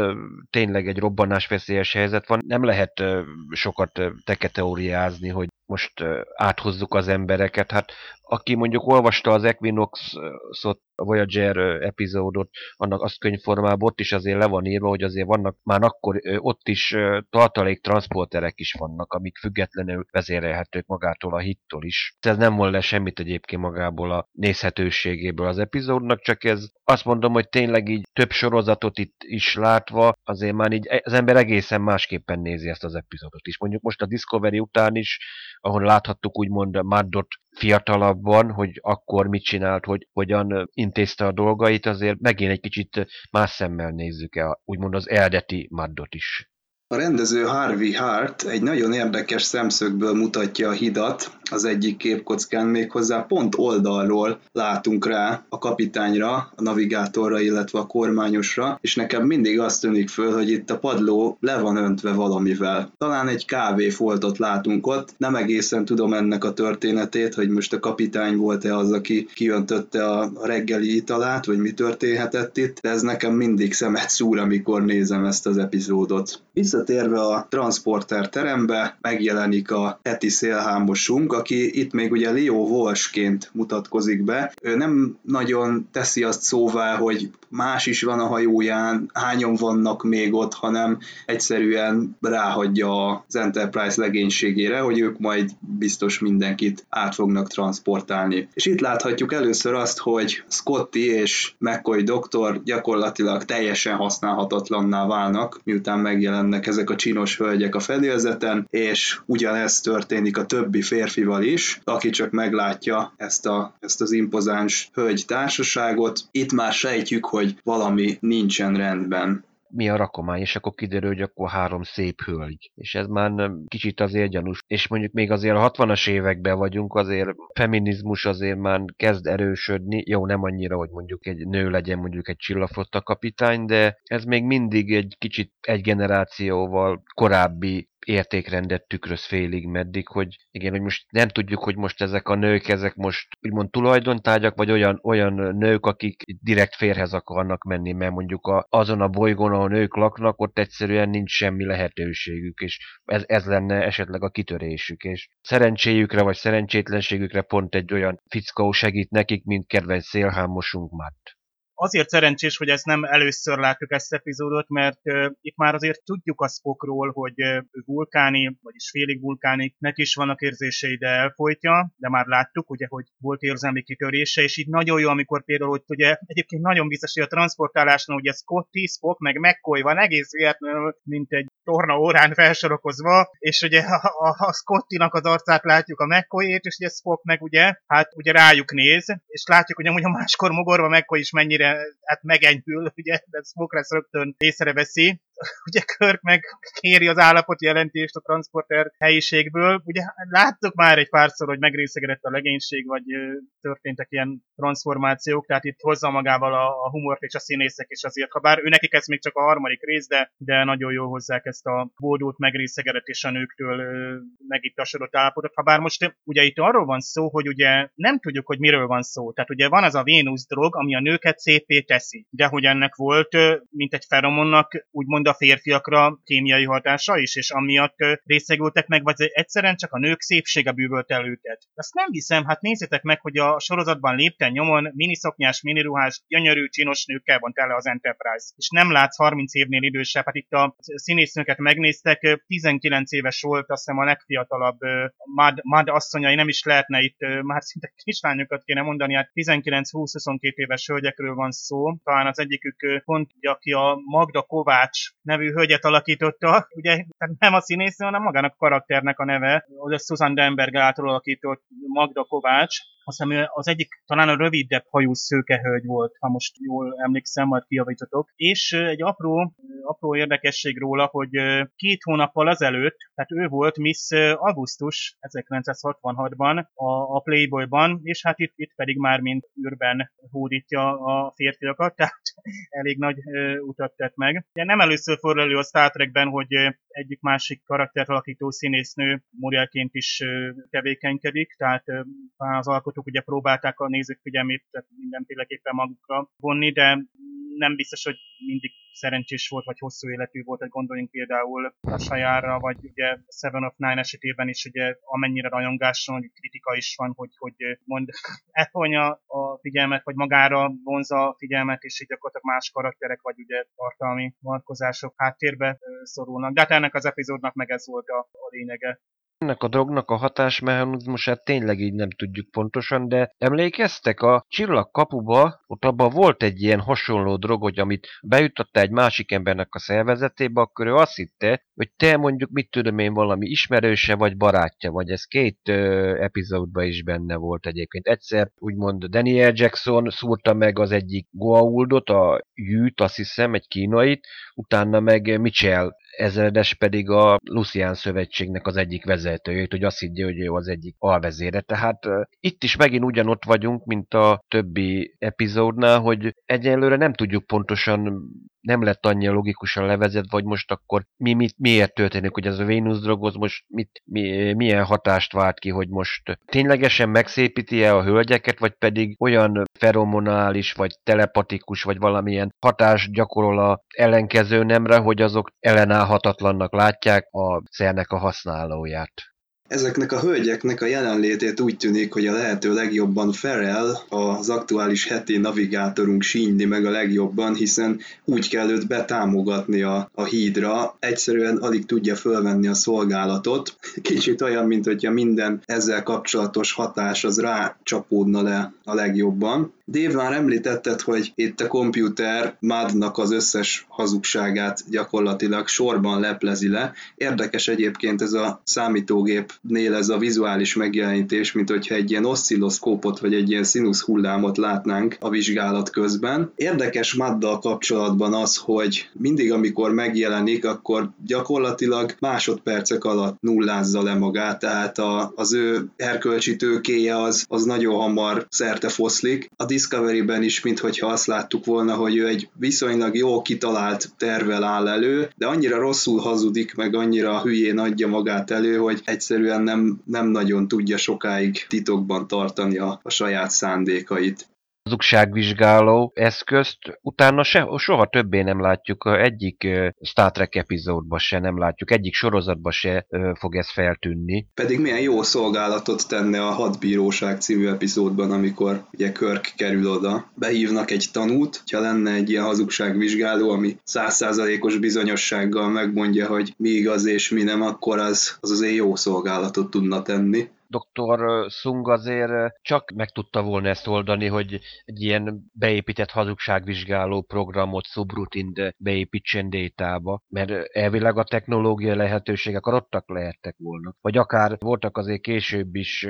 tényleg egy robbanásveszélyes helyzet van, nem lehet sokat teketeóriázni, hogy most áthozzuk az embereket. Hát aki mondjuk olvasta az Equinox-ot, a Voyager epizódot, annak azt könyvformában ott is azért le van írva, hogy azért vannak már akkor ott is tartalék transporterek is vannak, amik függetlenül vezérelhetők magától a hittól is. Ez nem volt le semmit egyébként magából a nézhetőségéből az epizódnak, csak ez azt mondom, hogy tényleg így több sorozatot itt is látva, azért már így az ember egészen másképpen nézi ezt az epizódot is. Mondjuk most a Discovery után is, ahol láthattuk úgymond Maddot fiatalabban, hogy akkor mit csinált, hogy hogyan intézte a dolgait, azért megint egy kicsit más szemmel nézzük el, úgymond az eredeti Maddot is. A rendező Harvey Hart egy nagyon érdekes szemszögből mutatja a hidat, az egyik képkockán méghozzá pont oldalról látunk rá a kapitányra, a navigátorra, illetve a kormányosra, és nekem mindig azt tűnik föl, hogy itt a padló le van öntve valamivel. Talán egy kávéfoltot látunk ott, nem egészen tudom ennek a történetét, hogy most a kapitány volt-e az, aki kiöntötte a reggeli italát, vagy mi történhetett itt, de ez nekem mindig szemet szúr, amikor nézem ezt az epizódot. Visszatérve a transporter terembe, megjelenik a heti szélhámosunk, aki itt még ugye Leo Walshként mutatkozik be. Ő nem nagyon teszi azt szóvá, hogy más is van a hajóján, hányan vannak még ott, hanem egyszerűen ráhagyja az Enterprise legénységére, hogy ők majd biztos mindenkit át fognak transportálni. És itt láthatjuk először azt, hogy Scotty és McCoy doktor gyakorlatilag teljesen használhatatlanná válnak, miután megjelennek ezek a csinos hölgyek a fedélzeten, és ugyanez történik a többi férfival is, aki csak meglátja ezt, a, ezt az impozáns hölgy társaságot. Itt már sejtjük, hogy valami nincsen rendben mi a rakomány, és akkor kiderül, hogy akkor három szép hölgy. És ez már kicsit azért gyanús. És mondjuk még azért a 60-as években vagyunk, azért feminizmus azért már kezd erősödni. Jó, nem annyira, hogy mondjuk egy nő legyen mondjuk egy csillaflotta kapitány, de ez még mindig egy kicsit egy generációval korábbi értékrendet tükröz félig meddig, hogy igen, hogy most nem tudjuk, hogy most ezek a nők, ezek most úgymond tulajdontárgyak, vagy olyan, olyan nők, akik direkt férhez akarnak menni, mert mondjuk a, azon a bolygón, ahol nők laknak, ott egyszerűen nincs semmi lehetőségük, és ez, ez lenne esetleg a kitörésük, és szerencséjükre vagy szerencsétlenségükre pont egy olyan fickó segít nekik, mint kedvenc szélhámosunk Matt azért szerencsés, hogy ezt nem először látjuk ezt epizódot, mert uh, itt már azért tudjuk a Spockról, hogy uh, vulkáni, vagyis félig vulkáni, neki is vannak érzései, de elfolytja, de már láttuk, ugye, hogy volt érzelmi kitörése, és így nagyon jó, amikor például, hogy ugye egyébként nagyon biztos, hogy a transportálásnál ugye Scotty, Spock, meg McCoy van egész véletlenül, mint egy torna órán felsorokozva, és ugye a, a, a Scottinak az arcát látjuk a McCoy-ét, és ugye Spock meg ugye, hát ugye rájuk néz, és látjuk, hogy amúgy a máskor mogorva McCoy is mennyire hát megenyhül, ugye, de Spock lesz rögtön észreveszi, (laughs) ugye Körk meg kéri az állapot jelentést a transporter helyiségből. Ugye láttuk már egy párszor, hogy megrészegedett a legénység, vagy történtek ilyen transformációk, tehát itt hozza magával a, a humort és a színészek is azért, ha bár ő nekik ez még csak a harmadik rész, de, de nagyon jól hozzák ezt a bódult megrészegedet és a nőktől megittasodott állapotot. Ha bár most ugye itt arról van szó, hogy ugye nem tudjuk, hogy miről van szó. Tehát ugye van az a Vénusz drog, ami a nőket szépé teszi. De hogy ennek volt, mint egy feromonnak, úgymond úgymond a férfiakra kémiai hatása is, és amiatt részegültek meg, vagy egyszerűen csak a nők szépsége bűvölt el őket. Azt nem hiszem, hát nézzétek meg, hogy a sorozatban lépten nyomon miniszoknyás, miniruhás, gyönyörű, csinos nőkkel van tele az Enterprise. És nem látsz 30 évnél idősebb, hát itt a színésznőket megnéztek, 19 éves volt, azt hiszem a legfiatalabb Mad, Mad asszonyai, nem is lehetne itt, már szinte kislányokat kéne mondani, hát 19-20-22 éves hölgyekről van szó. Talán az egyikük pont, aki a Magda Kovács nevű hölgyet alakította. Ugye nem a színésznő, hanem magának a karakternek a neve. Az a Susan Denberg által alakított Magda Kovács. Azt hiszem az egyik talán a rövidebb hajú szőkehölgy volt, ha most jól emlékszem, majd kijavítotok. És egy apró, apró érdekesség róla, hogy két hónappal azelőtt, tehát ő volt Miss Augustus 1966-ban a, a Playboyban, és hát itt, itt pedig már mint űrben hódítja a férfiakat, (laughs) tehát elég nagy utat tett meg. De nem először fordul elő a Star Trekben, hogy egyik másik karaktert alakító színésznő modellként is tevékenykedik, tehát az alkotók ugye próbálták a nézők figyelmét mindenféleképpen magukra vonni, de nem biztos, hogy mindig szerencsés volt, vagy hosszú életű volt, hogy gondoljunk például a sajára, vagy ugye Seven of Nine esetében is ugye amennyire rajongáson, hogy kritika is van, hogy, hogy mond (laughs) eltolja a figyelmet, vagy magára vonza a figyelmet, és így gyakorlatilag más karakterek, vagy ugye tartalmi vonatkozások háttérbe szorulnak. De hát ennek az epizódnak meg ez volt a, a lényege. Ennek a drognak a hatásmechanizmusát tényleg így nem tudjuk pontosan, de emlékeztek a csillag kapuba, ott abban volt egy ilyen hasonló drog, hogy amit bejutotta egy másik embernek a szervezetébe, akkor ő azt hitte, hogy te mondjuk mit tudom én valami ismerőse vagy barátja vagy. Ez két ö, epizódban is benne volt egyébként. Egyszer úgymond Daniel Jackson szúrta meg az egyik Goa'uldot, a Jűt, azt hiszem, egy kínait, utána meg Mitchell ezredes pedig a Lucián szövetségnek az egyik vezetőjét, hogy azt higgye, hogy ő az egyik alvezére. Tehát uh, itt is megint ugyanott vagyunk, mint a többi epizódnál, hogy egyelőre nem tudjuk pontosan nem lett annyira logikusan levezet, vagy most akkor mi, mit, miért történik, hogy ez a Vénusz drogoz most mit, mi, milyen hatást vált ki, hogy most ténylegesen megszépíti-e a hölgyeket, vagy pedig olyan feromonális, vagy telepatikus, vagy valamilyen hatást gyakorol a ellenkező nemre, hogy azok ellenállhatatlannak látják a szernek a használóját. Ezeknek a hölgyeknek a jelenlétét úgy tűnik, hogy a lehető legjobban Ferel, az aktuális heti navigátorunk sínyli meg a legjobban, hiszen úgy kell őt betámogatni a, a hídra, egyszerűen alig tudja fölvenni a szolgálatot. Kicsit olyan, mint hogyha minden ezzel kapcsolatos hatás az rácsapódna le a legjobban. Dave már említetted, hogy itt a komputer Madnak az összes hazugságát gyakorlatilag sorban leplezi le. Érdekes egyébként ez a számítógépnél ez a vizuális megjelenítés, mint hogyha egy ilyen oszcilloszkópot vagy egy ilyen színusz hullámot látnánk a vizsgálat közben. Érdekes Maddal kapcsolatban az, hogy mindig amikor megjelenik, akkor gyakorlatilag másodpercek alatt nullázza le magát, tehát a, az ő erkölcsi tőkéje az, az nagyon hamar szerte foszlik. A Discovery-ben is, mintha azt láttuk volna, hogy ő egy viszonylag jó kitalált tervel áll elő, de annyira rosszul hazudik, meg annyira hülyén adja magát elő, hogy egyszerűen nem, nem nagyon tudja sokáig titokban tartani a, a saját szándékait hazugságvizsgáló eszközt, utána se, soha többé nem látjuk, egyik Star Trek epizódban se nem látjuk, egyik sorozatban se fog ez feltűnni. Pedig milyen jó szolgálatot tenne a Hadbíróság című epizódban, amikor ugye Körk kerül oda. Behívnak egy tanút, ha lenne egy ilyen hazugságvizsgáló, ami százszázalékos bizonyossággal megmondja, hogy mi igaz és mi nem, akkor az az azért jó szolgálatot tudna tenni dr. Sung azért csak meg tudta volna ezt oldani, hogy egy ilyen beépített hazugságvizsgáló programot, subrutint beépítsen détába, mert elvileg a technológia lehetőségek adottak lehettek volna. Vagy akár voltak azért később is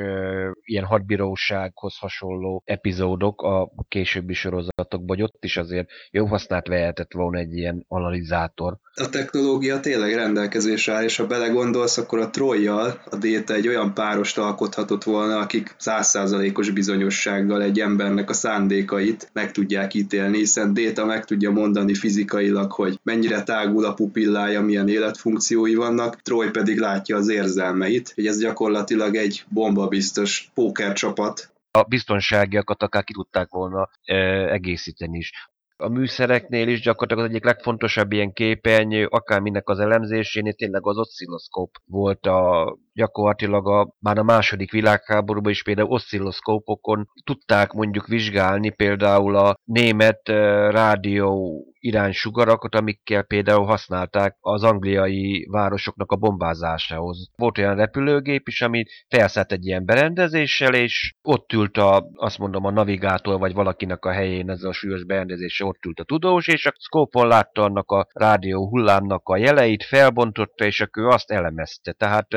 ilyen hadbírósághoz hasonló epizódok a későbbi sorozatokban, vagy ott is azért jó használt vehetett volna egy ilyen analizátor. A technológia tényleg rendelkezésre áll, és ha belegondolsz, akkor a Trojjal a Déta egy olyan párost alkothatott volna, akik százszázalékos bizonyossággal egy embernek a szándékait meg tudják ítélni, hiszen Déta meg tudja mondani fizikailag, hogy mennyire tágul a pupillája, milyen életfunkciói vannak, Troy pedig látja az érzelmeit, hogy ez gyakorlatilag egy bombabiztos pókercsapat, a biztonságiakat akár ki tudták volna e, egészíteni is. A műszereknél is gyakorlatilag az egyik legfontosabb ilyen képernyő, akár minek az elemzésénél tényleg az oszcilloszkóp volt a gyakorlatilag a, már a második világháborúban is például oszcilloszkópokon tudták mondjuk vizsgálni például a német rádió iránysugarakat, amikkel például használták az angliai városoknak a bombázásához. Volt olyan repülőgép is, ami felszállt egy ilyen berendezéssel, és ott ült a, azt mondom, a navigátor vagy valakinek a helyén ez a súlyos berendezés, ott ült a tudós, és a szkópon látta annak a rádió hullámnak a jeleit, felbontotta, és akkor azt elemezte. Tehát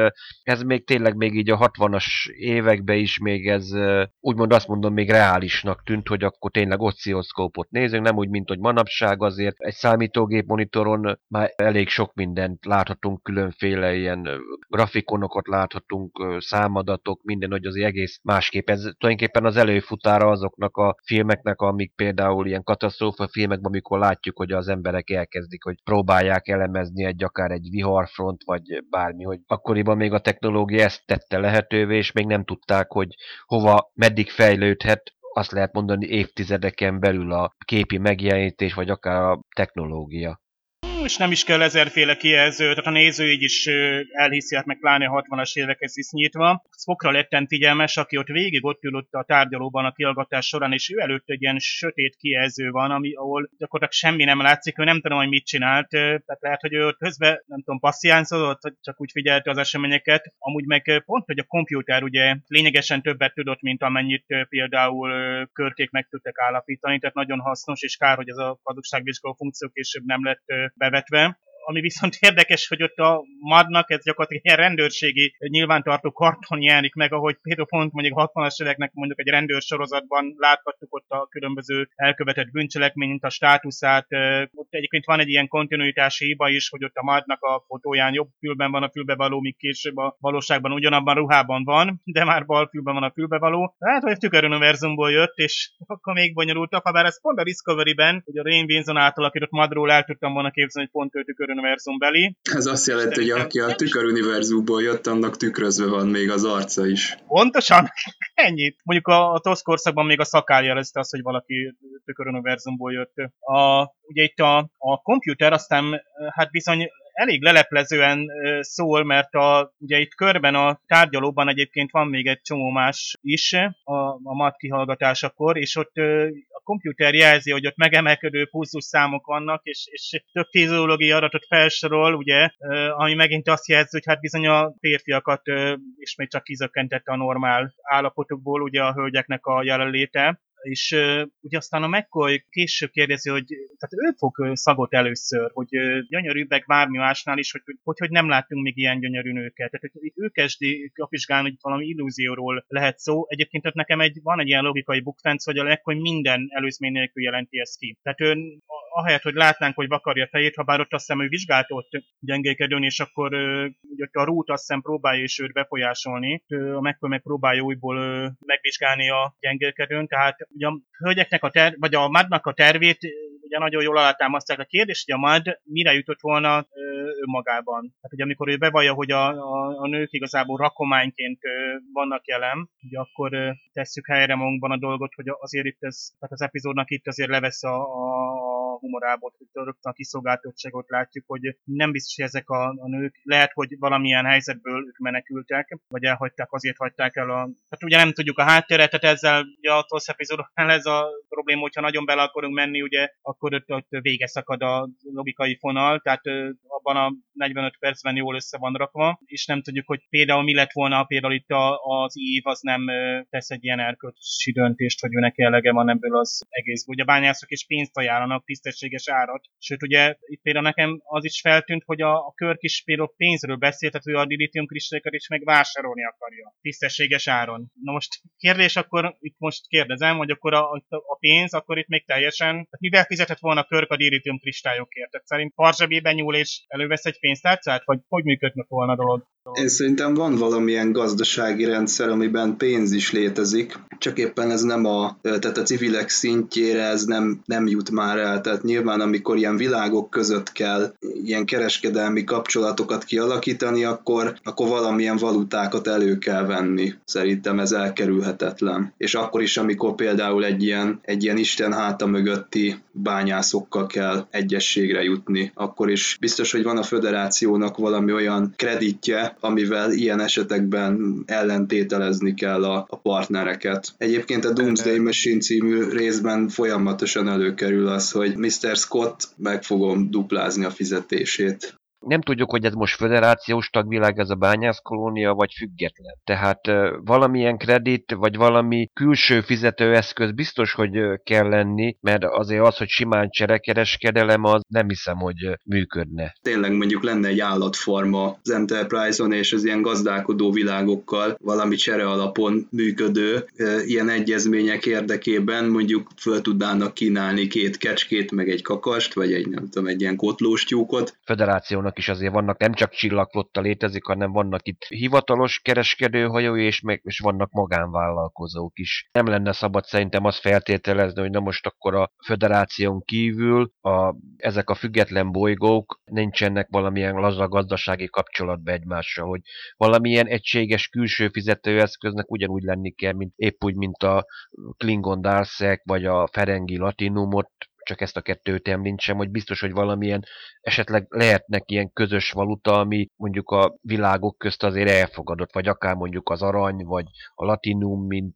ez még tényleg még így a 60-as években is még ez úgymond azt mondom még reálisnak tűnt, hogy akkor tényleg oszcilloszkópot nézünk, nem úgy, mint hogy manapság azért egy számítógép monitoron már elég sok mindent láthatunk, különféle ilyen grafikonokat láthatunk, számadatok, minden, hogy az egész másképp. Ez tulajdonképpen az előfutára azoknak a filmeknek, amik például ilyen katasztrófa filmekben, amikor látjuk, hogy az emberek elkezdik, hogy próbálják elemezni egy akár egy viharfront, vagy bármi, hogy akkoriban még a technológia ezt tette lehetővé, és még nem tudták, hogy hova, meddig fejlődhet, azt lehet mondani évtizedeken belül a képi megjelenítés, vagy akár a technológia és nem is kell ezerféle kijelző, tehát a néző így is elhiszi, hát meg pláne a 60-as évekhez nyitva. Fokra lettem figyelmes, aki ott végig ott ülött a tárgyalóban a kiallgatás során, és ő előtt egy ilyen sötét kijelző van, ami, ahol gyakorlatilag semmi nem látszik, ő nem tudom, hogy mit csinált, tehát lehet, hogy ő ott közben, nem tudom, passziánzozott, csak úgy figyelte az eseményeket. Amúgy meg pont, hogy a kompjúter ugye lényegesen többet tudott, mint amennyit például körkék meg tudtak állapítani, tehát nagyon hasznos, és kár, hogy ez a hazugságvizsgáló funkció később nem lett bevetve vetve, ami viszont (laughs) érdekes, hogy ott a madnak ez gyakorlatilag ilyen rendőrségi nyilvántartó karton jelenik meg, ahogy például pont mondjuk 60-as éveknek mondjuk egy rendőrsorozatban láthattuk ott a különböző elkövetett bűncselekmény, mint a státuszát. Ott egyébként van egy ilyen kontinuitási hiba is, hogy ott a madnak a fotóján jobb fülben van a fülbevaló, míg később a valóságban ugyanabban a ruhában van, de már bal fülben van a fülbevaló. Hát, hogy tüköruniverzumból jött, és (laughs) akkor még bonyolultabb, ha bár ez pont a Discovery-ben, hogy a Rain Winson átalakított madról el tudtam volna képzelni, hogy pont ő tüköruniverzum beli. Ez azt jelenti, hogy aki a tüköruniverzumból jött, annak tükrözve van még az arca is. Pontosan, (laughs) ennyit. Mondjuk a, a TOSZ korszakban még a szakál jelezte azt, hogy valaki tüköruniverzumból jött. A, ugye itt a, a komputer aztán hát bizony elég leleplezően szól, mert a, ugye itt körben a tárgyalóban egyébként van még egy csomó más is a, a mat kihallgatásakor, és ott komputer jelzi, hogy ott megemelkedő pulzus számok vannak, és, és több fiziológiai adatot felsorol, ugye, ami megint azt jelzi, hogy hát bizony a férfiakat ismét csak kizökkentette a normál állapotukból, ugye a hölgyeknek a jelenléte és uh, ugye aztán a McCoy később kérdezi, hogy tehát ő fog szagot először, hogy uh, gyönyörűbbek bármi másnál is, hogy, hogy hogy nem látunk még ilyen gyönyörű nőket. Tehát hogy ő kezdi kapizsgálni, hogy valami illúzióról lehet szó. Egyébként tehát nekem egy, van egy ilyen logikai bukfenc, hogy a McCoy minden előzmény nélkül jelenti ezt ki. Tehát ő ahelyett, hogy látnánk, hogy vakarja a fejét, ha bár ott azt hiszem, hogy vizsgált ott gyengékedőn, és akkor ugye a rút azt hiszem próbálja is őt befolyásolni, a McCoy meg próbálja újból megvizsgálni a gyengékedőn, tehát ugye a hölgyeknek a ter- vagy a madnak a tervét ugye nagyon jól alátámasztják a kérdést, hogy a mad mire jutott volna önmagában. Tehát ugye amikor ő bevallja, hogy a, a, a nők igazából rakományként vannak jelen, ugye akkor tesszük helyre magunkban a dolgot, hogy azért itt ez, tehát az epizódnak itt azért levesz a, a humorából, rögtön a kiszolgáltottságot látjuk, hogy nem biztos, hogy ezek a, a nők, lehet, hogy valamilyen helyzetből ők menekültek, vagy elhagyták, azért hagyták el a... Tehát ugye nem tudjuk a hátteret, tehát ezzel ugye a TOSZ epizódoknál ez a probléma, hogyha nagyon bele akarunk menni, ugye, akkor ott, ott vége szakad a logikai fonal, tehát abban a 45 percben jól össze van rakva, és nem tudjuk, hogy például mi lett volna, például itt a, az ív az nem tesz egy ilyen erkölcsi döntést, hogy őnek elege van ebből az egész. Ugye a bányászok is pénzt ajánlanak, tisztességes árat. Sőt, ugye itt például nekem az is feltűnt, hogy a, a Körk is például pénzről beszélt, tehát ő a dilithium kristályokat is meg vásárolni akarja. Tisztességes áron. Na most kérdés akkor, itt most kérdezem, hogy akkor a, a pénz, akkor itt még teljesen, tehát mivel fizetett volna a Körk a dilithium kristályokért? Tehát szerint parzsebében nyúl és elővesz egy pénztárcát, vagy hogy működnek volna a dolog? Én szerintem van valamilyen gazdasági rendszer, amiben pénz is létezik, csak éppen ez nem a, tehát a civilek szintjére ez nem, nem jut már el. Tehát nyilván, amikor ilyen világok között kell ilyen kereskedelmi kapcsolatokat kialakítani, akkor, akkor valamilyen valutákat elő kell venni. Szerintem ez elkerülhetetlen. És akkor is, amikor például egy ilyen, egy ilyen Isten háta mögötti bányászokkal kell egyességre jutni. Akkor is biztos, hogy van a föderációnak valami olyan kreditje, amivel ilyen esetekben ellentételezni kell a, a partnereket. Egyébként a Doomsday Machine című részben folyamatosan előkerül az, hogy Mr. Scott meg fogom duplázni a fizetését nem tudjuk, hogy ez most föderációs tagvilág, ez a bányászkolónia, vagy független. Tehát valamilyen kredit, vagy valami külső fizetőeszköz biztos, hogy kell lenni, mert azért az, hogy simán cserekereskedelem, az nem hiszem, hogy működne. Tényleg mondjuk lenne egy állatforma az Enterprise-on és az ilyen gazdálkodó világokkal valami csere alapon működő ilyen egyezmények érdekében mondjuk föl tudnának kínálni két kecskét, meg egy kakast, vagy egy nem tudom, egy ilyen kotlós tyúkot. Federációnak is azért vannak, nem csak csillagflotta létezik, hanem vannak itt hivatalos kereskedőhajói, és, meg, és vannak magánvállalkozók is. Nem lenne szabad szerintem azt feltételezni, hogy na most akkor a föderáción kívül a, ezek a független bolygók nincsenek valamilyen laza gazdasági kapcsolatba egymással, hogy valamilyen egységes külső fizetőeszköznek ugyanúgy lenni kell, mint épp úgy, mint a Klingon Darszek, vagy a Ferengi Latinumot csak ezt a kettőt említsem, hogy biztos, hogy valamilyen esetleg lehetnek ilyen közös valuta, ami mondjuk a világok közt azért elfogadott, vagy akár mondjuk az arany, vagy a latinum, mint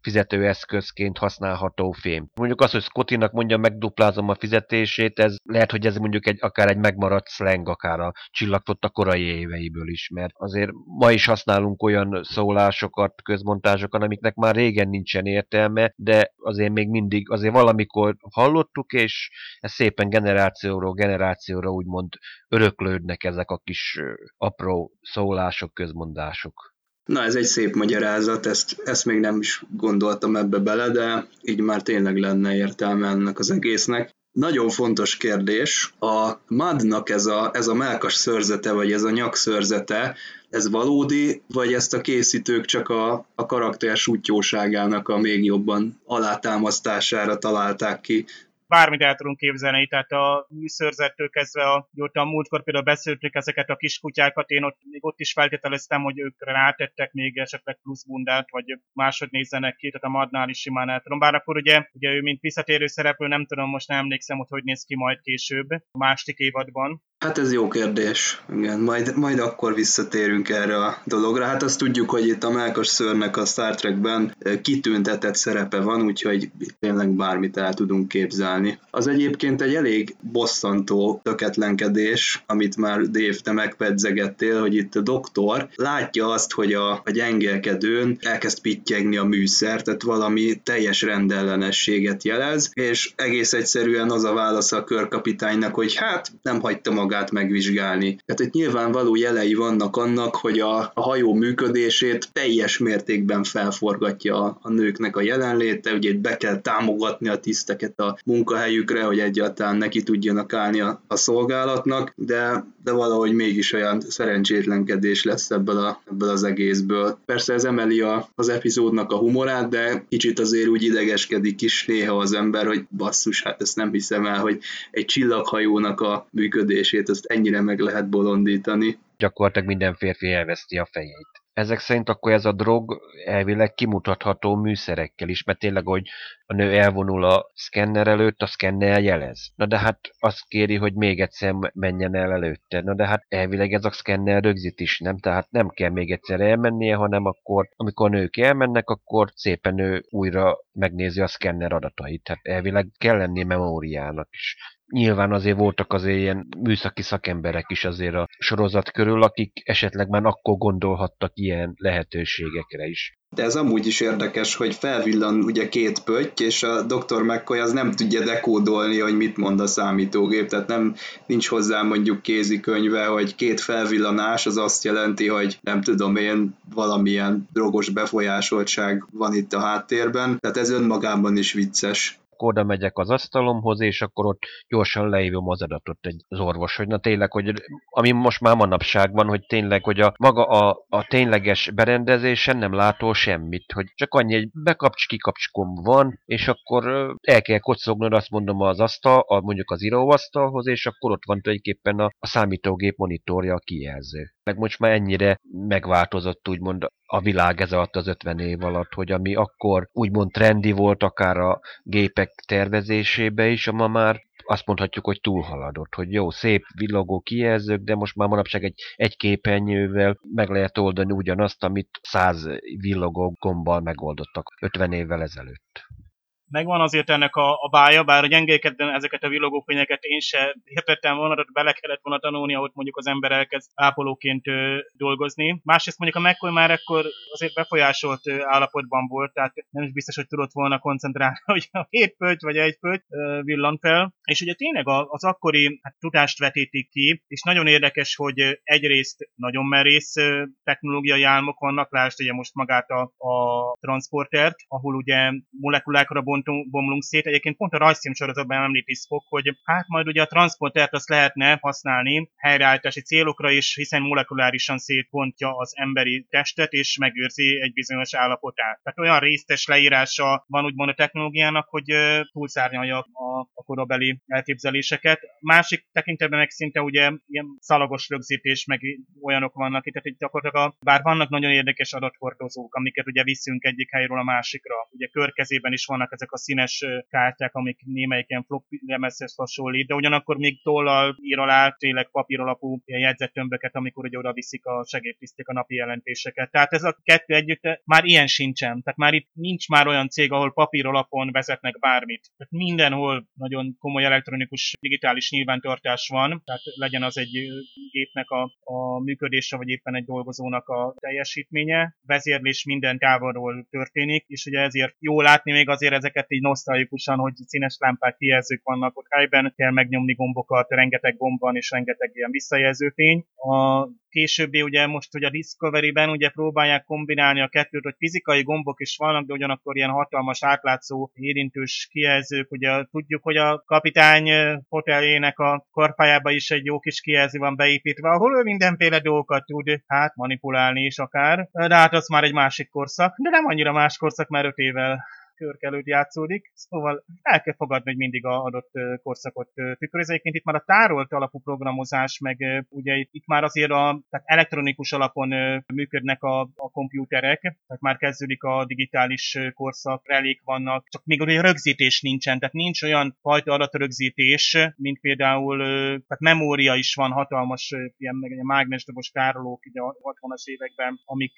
fizetőeszközként használható fém. Mondjuk az, hogy Scottinak mondja, megduplázom a fizetését, ez lehet, hogy ez mondjuk egy, akár egy megmaradt slang, akár a csillagtott a korai éveiből is, mert azért ma is használunk olyan szólásokat, közmondásokat, amiknek már régen nincsen értelme, de azért még mindig, azért valamikor hallottuk, hallottuk, és ez szépen generációról generációra úgymond öröklődnek ezek a kis apró szólások, közmondások. Na, ez egy szép magyarázat, ezt, ezt még nem is gondoltam ebbe bele, de így már tényleg lenne értelme ennek az egésznek. Nagyon fontos kérdés, a madnak ez a, ez a melkas szörzete, vagy ez a nyakszörzete, ez valódi, vagy ezt a készítők csak a, a karakter sútyóságának a még jobban alátámasztására találták ki? Bármit el tudunk képzelni, tehát a műszörzettől kezdve, a, ott a múltkor például beszéltük ezeket a kiskutyákat, én ott, még ott is feltételeztem, hogy ők rátettek még esetleg plusz bundát, vagy máshogy nézzenek ki, tehát a Madnál is simán el tudom. Bár akkor ugye, ugye ő mint visszatérő szereplő, nem tudom, most nem emlékszem, hogy hogy néz ki majd később, a másik évadban. Hát ez jó kérdés. Igen, majd, majd akkor visszatérünk erre a dologra. Hát azt tudjuk, hogy itt a Melkas szörnek a Star Trekben kitüntetett szerepe van, úgyhogy tényleg bármit el tudunk képzelni. Az egyébként egy elég bosszantó töketlenkedés, amit már Dave, te megpedzegettél, hogy itt a doktor látja azt, hogy a, a gyengelkedőn elkezd pittyegni a műszer, tehát valami teljes rendellenességet jelez, és egész egyszerűen az a válasz a körkapitánynak, hogy hát nem hagyta magát megvizsgálni. Tehát itt nyilvánvaló jelei vannak annak, hogy a, a hajó működését teljes mértékben felforgatja a, a nőknek a jelenléte, ugye itt be kell támogatni a tiszteket a munkahelyükre, hogy egyáltalán neki tudjanak állni a, a szolgálatnak, de, de valahogy mégis olyan szerencsétlenkedés lesz ebből, a, ebből az egészből. Persze ez emeli a, az epizódnak a humorát, de kicsit azért úgy idegeskedik is néha az ember, hogy basszus, hát ezt nem hiszem el, hogy egy csillaghajónak a működését ezt ennyire meg lehet bolondítani. Gyakorlatilag minden férfi elveszti a fejét. Ezek szerint akkor ez a drog elvileg kimutatható műszerekkel is, mert tényleg, hogy a nő elvonul a szkenner előtt, a szkenner jelez. Na de hát azt kéri, hogy még egyszer menjen el előtte. Na de hát elvileg ez a szkenner rögzít is, nem? Tehát nem kell még egyszer elmennie, hanem akkor, amikor a nők elmennek, akkor szépen ő újra megnézi a szkenner adatait. Tehát elvileg kell lenni memóriának is nyilván azért voltak azért ilyen műszaki szakemberek is azért a sorozat körül, akik esetleg már akkor gondolhattak ilyen lehetőségekre is. De ez amúgy is érdekes, hogy felvillan ugye két pötty, és a Dr. McCoy az nem tudja dekódolni, hogy mit mond a számítógép, tehát nem nincs hozzá mondjuk kézikönyve, hogy két felvillanás az azt jelenti, hogy nem tudom én, valamilyen drogos befolyásoltság van itt a háttérben, tehát ez önmagában is vicces akkor oda megyek az asztalomhoz, és akkor ott gyorsan leívom az adatot egy, az orvos, hogy na tényleg, hogy ami most már manapságban, hogy tényleg, hogy a maga a, a tényleges berendezésen nem látol semmit, hogy csak annyi egy bekapcs kikapcskom van, és akkor el kell kocognod, azt mondom az asztal, a, mondjuk az íróasztalhoz, és akkor ott van tulajdonképpen a, a számítógép monitorja a kijelző. Meg most már ennyire megváltozott úgymond a világ ez alatt az 50 év alatt, hogy ami akkor úgymond trendi volt akár a gépek tervezésébe is, ma már azt mondhatjuk, hogy túlhaladott, hogy jó, szép villogó kijelzők, de most már manapság egy, egy képernyővel meg lehet oldani ugyanazt, amit száz villogó gombbal megoldottak 50 évvel ezelőtt megvan azért ennek a, a bája, bár a gyengékedben ezeket a villogófényeket én se értettem volna, de bele kellett volna tanulni, ahogy mondjuk az ember elkezd ápolóként ö, dolgozni. Másrészt mondjuk a McCoy már ekkor azért befolyásolt ö, állapotban volt, tehát nem is biztos, hogy tudott volna koncentrálni, (laughs) hogy a hét pöty vagy egy pöty villan fel. És ugye tényleg az akkori hát, tudást vetítik ki, és nagyon érdekes, hogy egyrészt nagyon merész technológiai álmok vannak, lásd ugye most magát a, a transportert, ahol ugye molekulákra bont bontunk, bomlunk szét. Egyébként pont a rajzfilm sorozatban említi Spock, hogy hát majd ugye a transportert azt lehetne használni helyreállítási célokra is, hiszen molekulárisan szétbontja az emberi testet, és megőrzi egy bizonyos állapotát. Tehát olyan résztes leírása van úgymond a technológiának, hogy túlszárnyalja a, a korabeli elképzeléseket. Másik tekintetben meg szinte ugye ilyen szalagos rögzítés, meg olyanok vannak itt, tehát itt gyakorlatilag a, bár vannak nagyon érdekes adathordozók, amiket ugye viszünk egyik helyről a másikra. Ugye körkezében is vannak ezek a színes kártyák, amik némelyiken floppy lemezhez hasonlít, de ugyanakkor még tollal ír alá tényleg papír alapú jegyzettömböket, amikor ugye oda viszik a segédtiszték a napi jelentéseket. Tehát ez a kettő együtt már ilyen sincsen. Tehát már itt nincs már olyan cég, ahol papír alapon vezetnek bármit. Tehát mindenhol nagyon komoly elektronikus digitális nyilvántartás van, tehát legyen az egy gépnek a, a működése, vagy éppen egy dolgozónak a teljesítménye. Vezérlés minden távolról történik, és ugye ezért jó látni még azért ezeket ezeket így nosztalgikusan, hogy színes lámpák kijelzők vannak ott helyben, kell megnyomni gombokat, rengeteg gomb van és rengeteg ilyen visszajelzőfény. A későbbi ugye most ugye a Discovery-ben ugye próbálják kombinálni a kettőt, hogy fizikai gombok is vannak, de ugyanakkor ilyen hatalmas átlátszó érintős kijelzők. Ugye tudjuk, hogy a kapitány hoteljének a korpájába is egy jó kis kijelző van beépítve, ahol ő mindenféle dolgokat tud hát manipulálni is akár. De hát az már egy másik korszak, de nem annyira más korszak, mert öt évvel körkelőd játszódik, szóval el kell fogadni, hogy mindig a adott korszakot tükröz. Egyébként itt már a tárolt alapú programozás, meg ugye itt, már azért a, tehát elektronikus alapon működnek a, a kompjúterek, tehát már kezdődik a digitális korszak, relék vannak, csak még olyan rögzítés nincsen, tehát nincs olyan fajta adatrögzítés, mint például, tehát memória is van hatalmas, ilyen meg ilyen mágnesdobos tárolók így a 60-as években, amik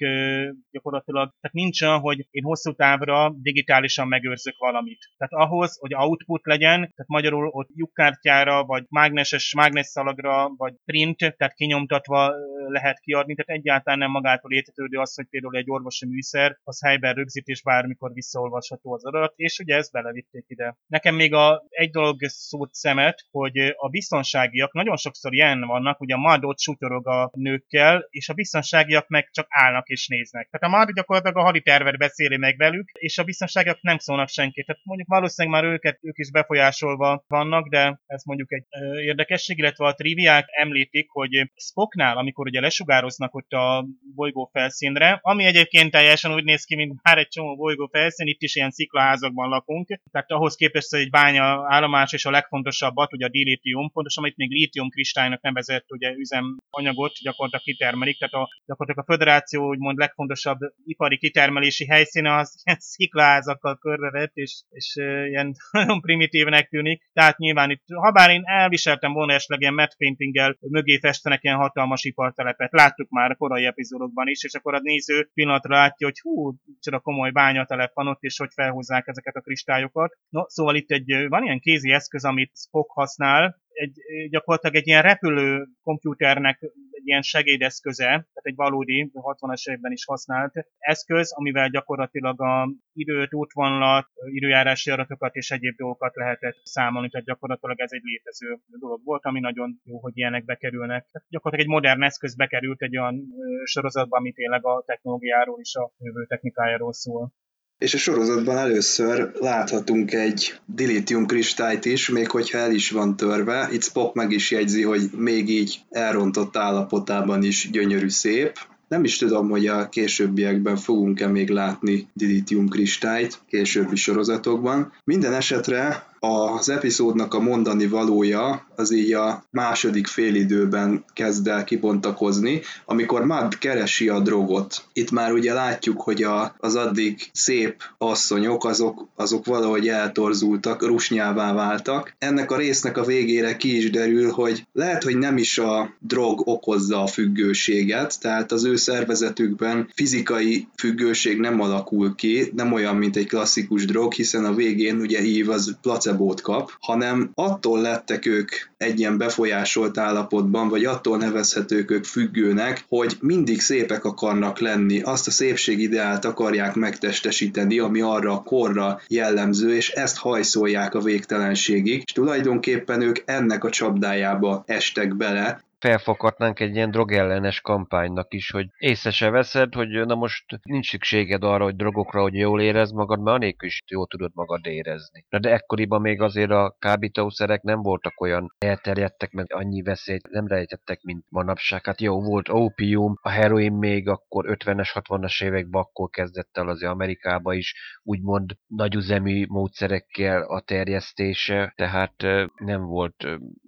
gyakorlatilag, tehát nincs olyan, hogy én hosszú távra digitális digitálisan megőrzök valamit. Tehát ahhoz, hogy output legyen, tehát magyarul ott lyukkártyára, vagy mágneses mágnesszalagra, vagy print, tehát kinyomtatva lehet kiadni, tehát egyáltalán nem magától értetődő az, hogy például egy orvosi műszer, az helyben rögzít, és bármikor visszaolvasható az adat, és ugye ezt belevitték ide. Nekem még a, egy dolog szót szemet, hogy a biztonságiak nagyon sokszor ilyen vannak, hogy a MAD ott sutyorog a nőkkel, és a biztonságiak meg csak állnak és néznek. Tehát a MAD gyakorlatilag a haditervet beszéli meg velük, és a biztonságiak csak nem szólnak senki. Tehát mondjuk valószínűleg már őket, ők is befolyásolva vannak, de ez mondjuk egy ö, érdekesség, illetve a triviák említik, hogy Spocknál, amikor ugye lesugároznak ott a bolygó felszínre, ami egyébként teljesen úgy néz ki, mint már egy csomó bolygó felszín, itt is ilyen sziklaházakban lakunk, tehát ahhoz képest egy bánya állomás és a legfontosabbat, ugye a dilithium, pontosan amit még lítium kristálynak nevezett ugye üzemanyagot gyakorlatilag kitermelik, tehát a, gyakorlatilag a föderáció úgymond legfontosabb ipari kitermelési helyszíne az ilyen sziklaházak vonalakkal körbevett, és, és ilyen (laughs) nagyon primitívnek tűnik. Tehát nyilván itt, ha bár én elviseltem volna esetleg ilyen matte paintinggel mögé festenek ilyen hatalmas ipartelepet. Láttuk már a korai epizódokban is, és akkor a néző pillanatra látja, hogy hú, csoda komoly bányatelep van ott, és hogy felhozzák ezeket a kristályokat. No, szóval itt egy, van ilyen kézi eszköz, amit Spock használ, egy, gyakorlatilag egy ilyen repülő kompjúternek ilyen segédeszköze, tehát egy valódi, 60-as években is használt eszköz, amivel gyakorlatilag a időt, útvonalat, időjárási adatokat és egyéb dolgokat lehetett számolni, tehát gyakorlatilag ez egy létező dolog volt, ami nagyon jó, hogy ilyenek bekerülnek. Tehát gyakorlatilag egy modern eszköz bekerült egy olyan sorozatba, ami tényleg a technológiáról és a jövő technikájáról szól. És a sorozatban először láthatunk egy dilithium kristályt is, még hogyha el is van törve. Itt Spock meg is jegyzi, hogy még így elrontott állapotában is gyönyörű szép. Nem is tudom, hogy a későbbiekben fogunk-e még látni dilithium kristályt későbbi sorozatokban. Minden esetre az epizódnak a mondani valója az így a második félidőben kezd el kibontakozni, amikor Mad keresi a drogot. Itt már ugye látjuk, hogy a, az addig szép asszonyok, azok, azok valahogy eltorzultak, rusnyává váltak. Ennek a résznek a végére ki is derül, hogy lehet, hogy nem is a drog okozza a függőséget, tehát az ő szervezetükben fizikai függőség nem alakul ki, nem olyan, mint egy klasszikus drog, hiszen a végén ugye Eve az placebót kap, hanem attól lettek ők egy ilyen befolyásolt állapotban, vagy attól nevezhetők ők függőnek, hogy mindig szépek akarnak lenni, azt a szépségideált akarják megtestesíteni, ami arra a korra jellemző, és ezt hajszolják a végtelenségig, és tulajdonképpen ők ennek a csapdájába estek bele, felfoghatnánk egy ilyen drogellenes kampánynak is, hogy észre se veszed, hogy na most nincs szükséged arra, hogy drogokra, hogy jól érez magad, mert anélkül is jól tudod magad érezni. Na de ekkoriban még azért a kábítószerek nem voltak olyan elterjedtek, meg annyi veszélyt nem rejtettek, mint manapság. Hát jó, volt opium, a heroin még akkor 50-es, 60-as években akkor kezdett el azért Amerikába is úgymond nagyüzemű módszerekkel a terjesztése, tehát nem volt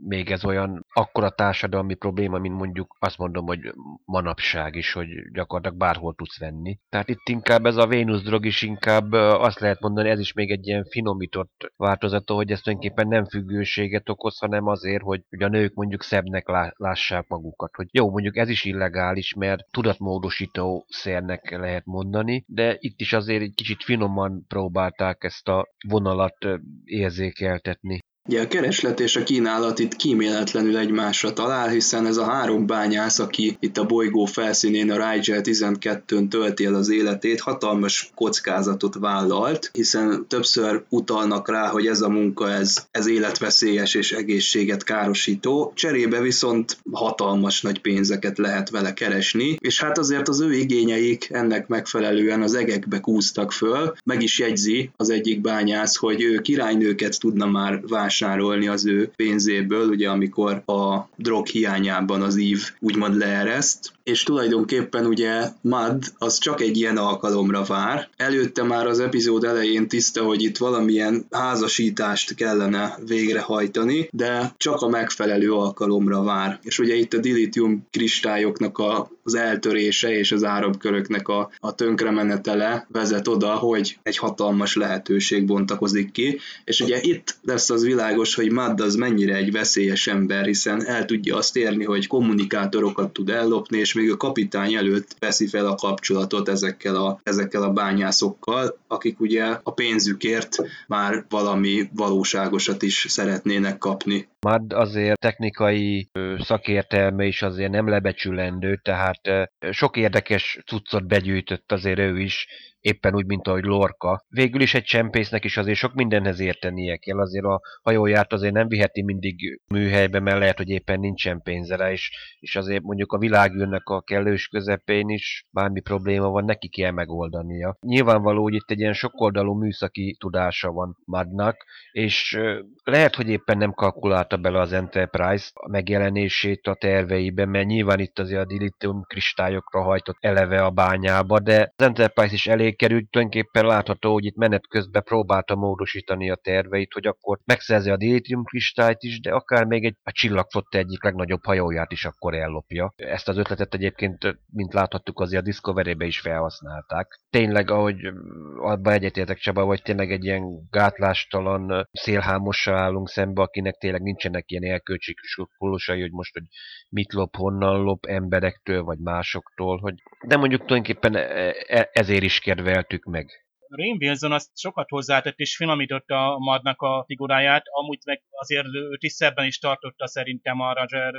még ez olyan akkora társadalmi probléma, mint mondjuk azt mondom, hogy manapság is, hogy gyakorlatilag bárhol tudsz venni. Tehát itt inkább ez a Vénusz drog is inkább azt lehet mondani, ez is még egy ilyen finomított változata, hogy ez tulajdonképpen nem függőséget okoz, hanem azért, hogy, hogy a nők mondjuk szebbnek lássák magukat. Hogy jó, mondjuk ez is illegális, mert tudatmódosító szernek lehet mondani, de itt is azért egy kicsit finoman próbálták ezt a vonalat érzékeltetni. Ugye a kereslet és a kínálat itt kíméletlenül egymásra talál, hiszen ez a három bányász, aki itt a bolygó felszínén a Rigel 12-n tölti el az életét, hatalmas kockázatot vállalt, hiszen többször utalnak rá, hogy ez a munka ez, ez életveszélyes és egészséget károsító, cserébe viszont hatalmas nagy pénzeket lehet vele keresni, és hát azért az ő igényeik ennek megfelelően az egekbe kúztak föl, meg is jegyzi az egyik bányász, hogy ő királynőket tudna már vásárolni vásárolni az ő pénzéből, ugye amikor a drog hiányában az ív úgymond leereszt, és tulajdonképpen ugye Mad az csak egy ilyen alkalomra vár. Előtte már az epizód elején tiszta, hogy itt valamilyen házasítást kellene végrehajtani, de csak a megfelelő alkalomra vár. És ugye itt a dilithium kristályoknak a, az eltörése és az árabköröknek a, a tönkremenetele vezet oda, hogy egy hatalmas lehetőség bontakozik ki, és ugye itt lesz az világos, hogy Mad az mennyire egy veszélyes ember, hiszen el tudja azt érni, hogy kommunikátorokat tud ellopni, és a kapitány előtt veszi fel a kapcsolatot ezekkel a, ezekkel a bányászokkal, akik ugye a pénzükért már valami valóságosat is szeretnének kapni. Már azért technikai szakértelme is azért nem lebecsülendő, tehát sok érdekes cuccot begyűjtött azért ő is, éppen úgy, mint ahogy Lorca. Végül is egy csempésznek is azért sok mindenhez értenie kell, azért a hajóját azért nem viheti mindig műhelybe, mert lehet, hogy éppen nincsen pénze rá, és, és azért mondjuk a világűrnek a kellős közepén is bármi probléma van, neki kell megoldania. Nyilvánvaló, hogy itt egy ilyen sokoldalú műszaki tudása van Madnak, és lehet, hogy éppen nem kalkulálta bele az Enterprise a megjelenését a terveibe, mert nyilván itt azért a dilithium kristályokra hajtott eleve a bányába, de az Enterprise is elég került, tulajdonképpen látható, hogy itt menet közben próbálta módosítani a terveit, hogy akkor megszerzi a dilithium kristályt is, de akár még egy a csillagflotta egyik legnagyobb hajóját is akkor ellopja. Ezt az ötletet egyébként, mint láthattuk, azért a Discovery-be is felhasználták. Tényleg, ahogy abban egyetértek Csaba, vagy tényleg egy ilyen gátlástalan szélhámossal állunk szembe, akinek tényleg nincsenek ilyen elköltségkulusai, hogy most, hogy mit lop, honnan lop, emberektől vagy másoktól, hogy de mondjuk tulajdonképpen e, e, ezért is kedveltük meg. Rain Wilson azt sokat hozzátett és finomította a Madnak a figuráját, amúgy meg azért ő tisztebben is tartotta szerintem a Roger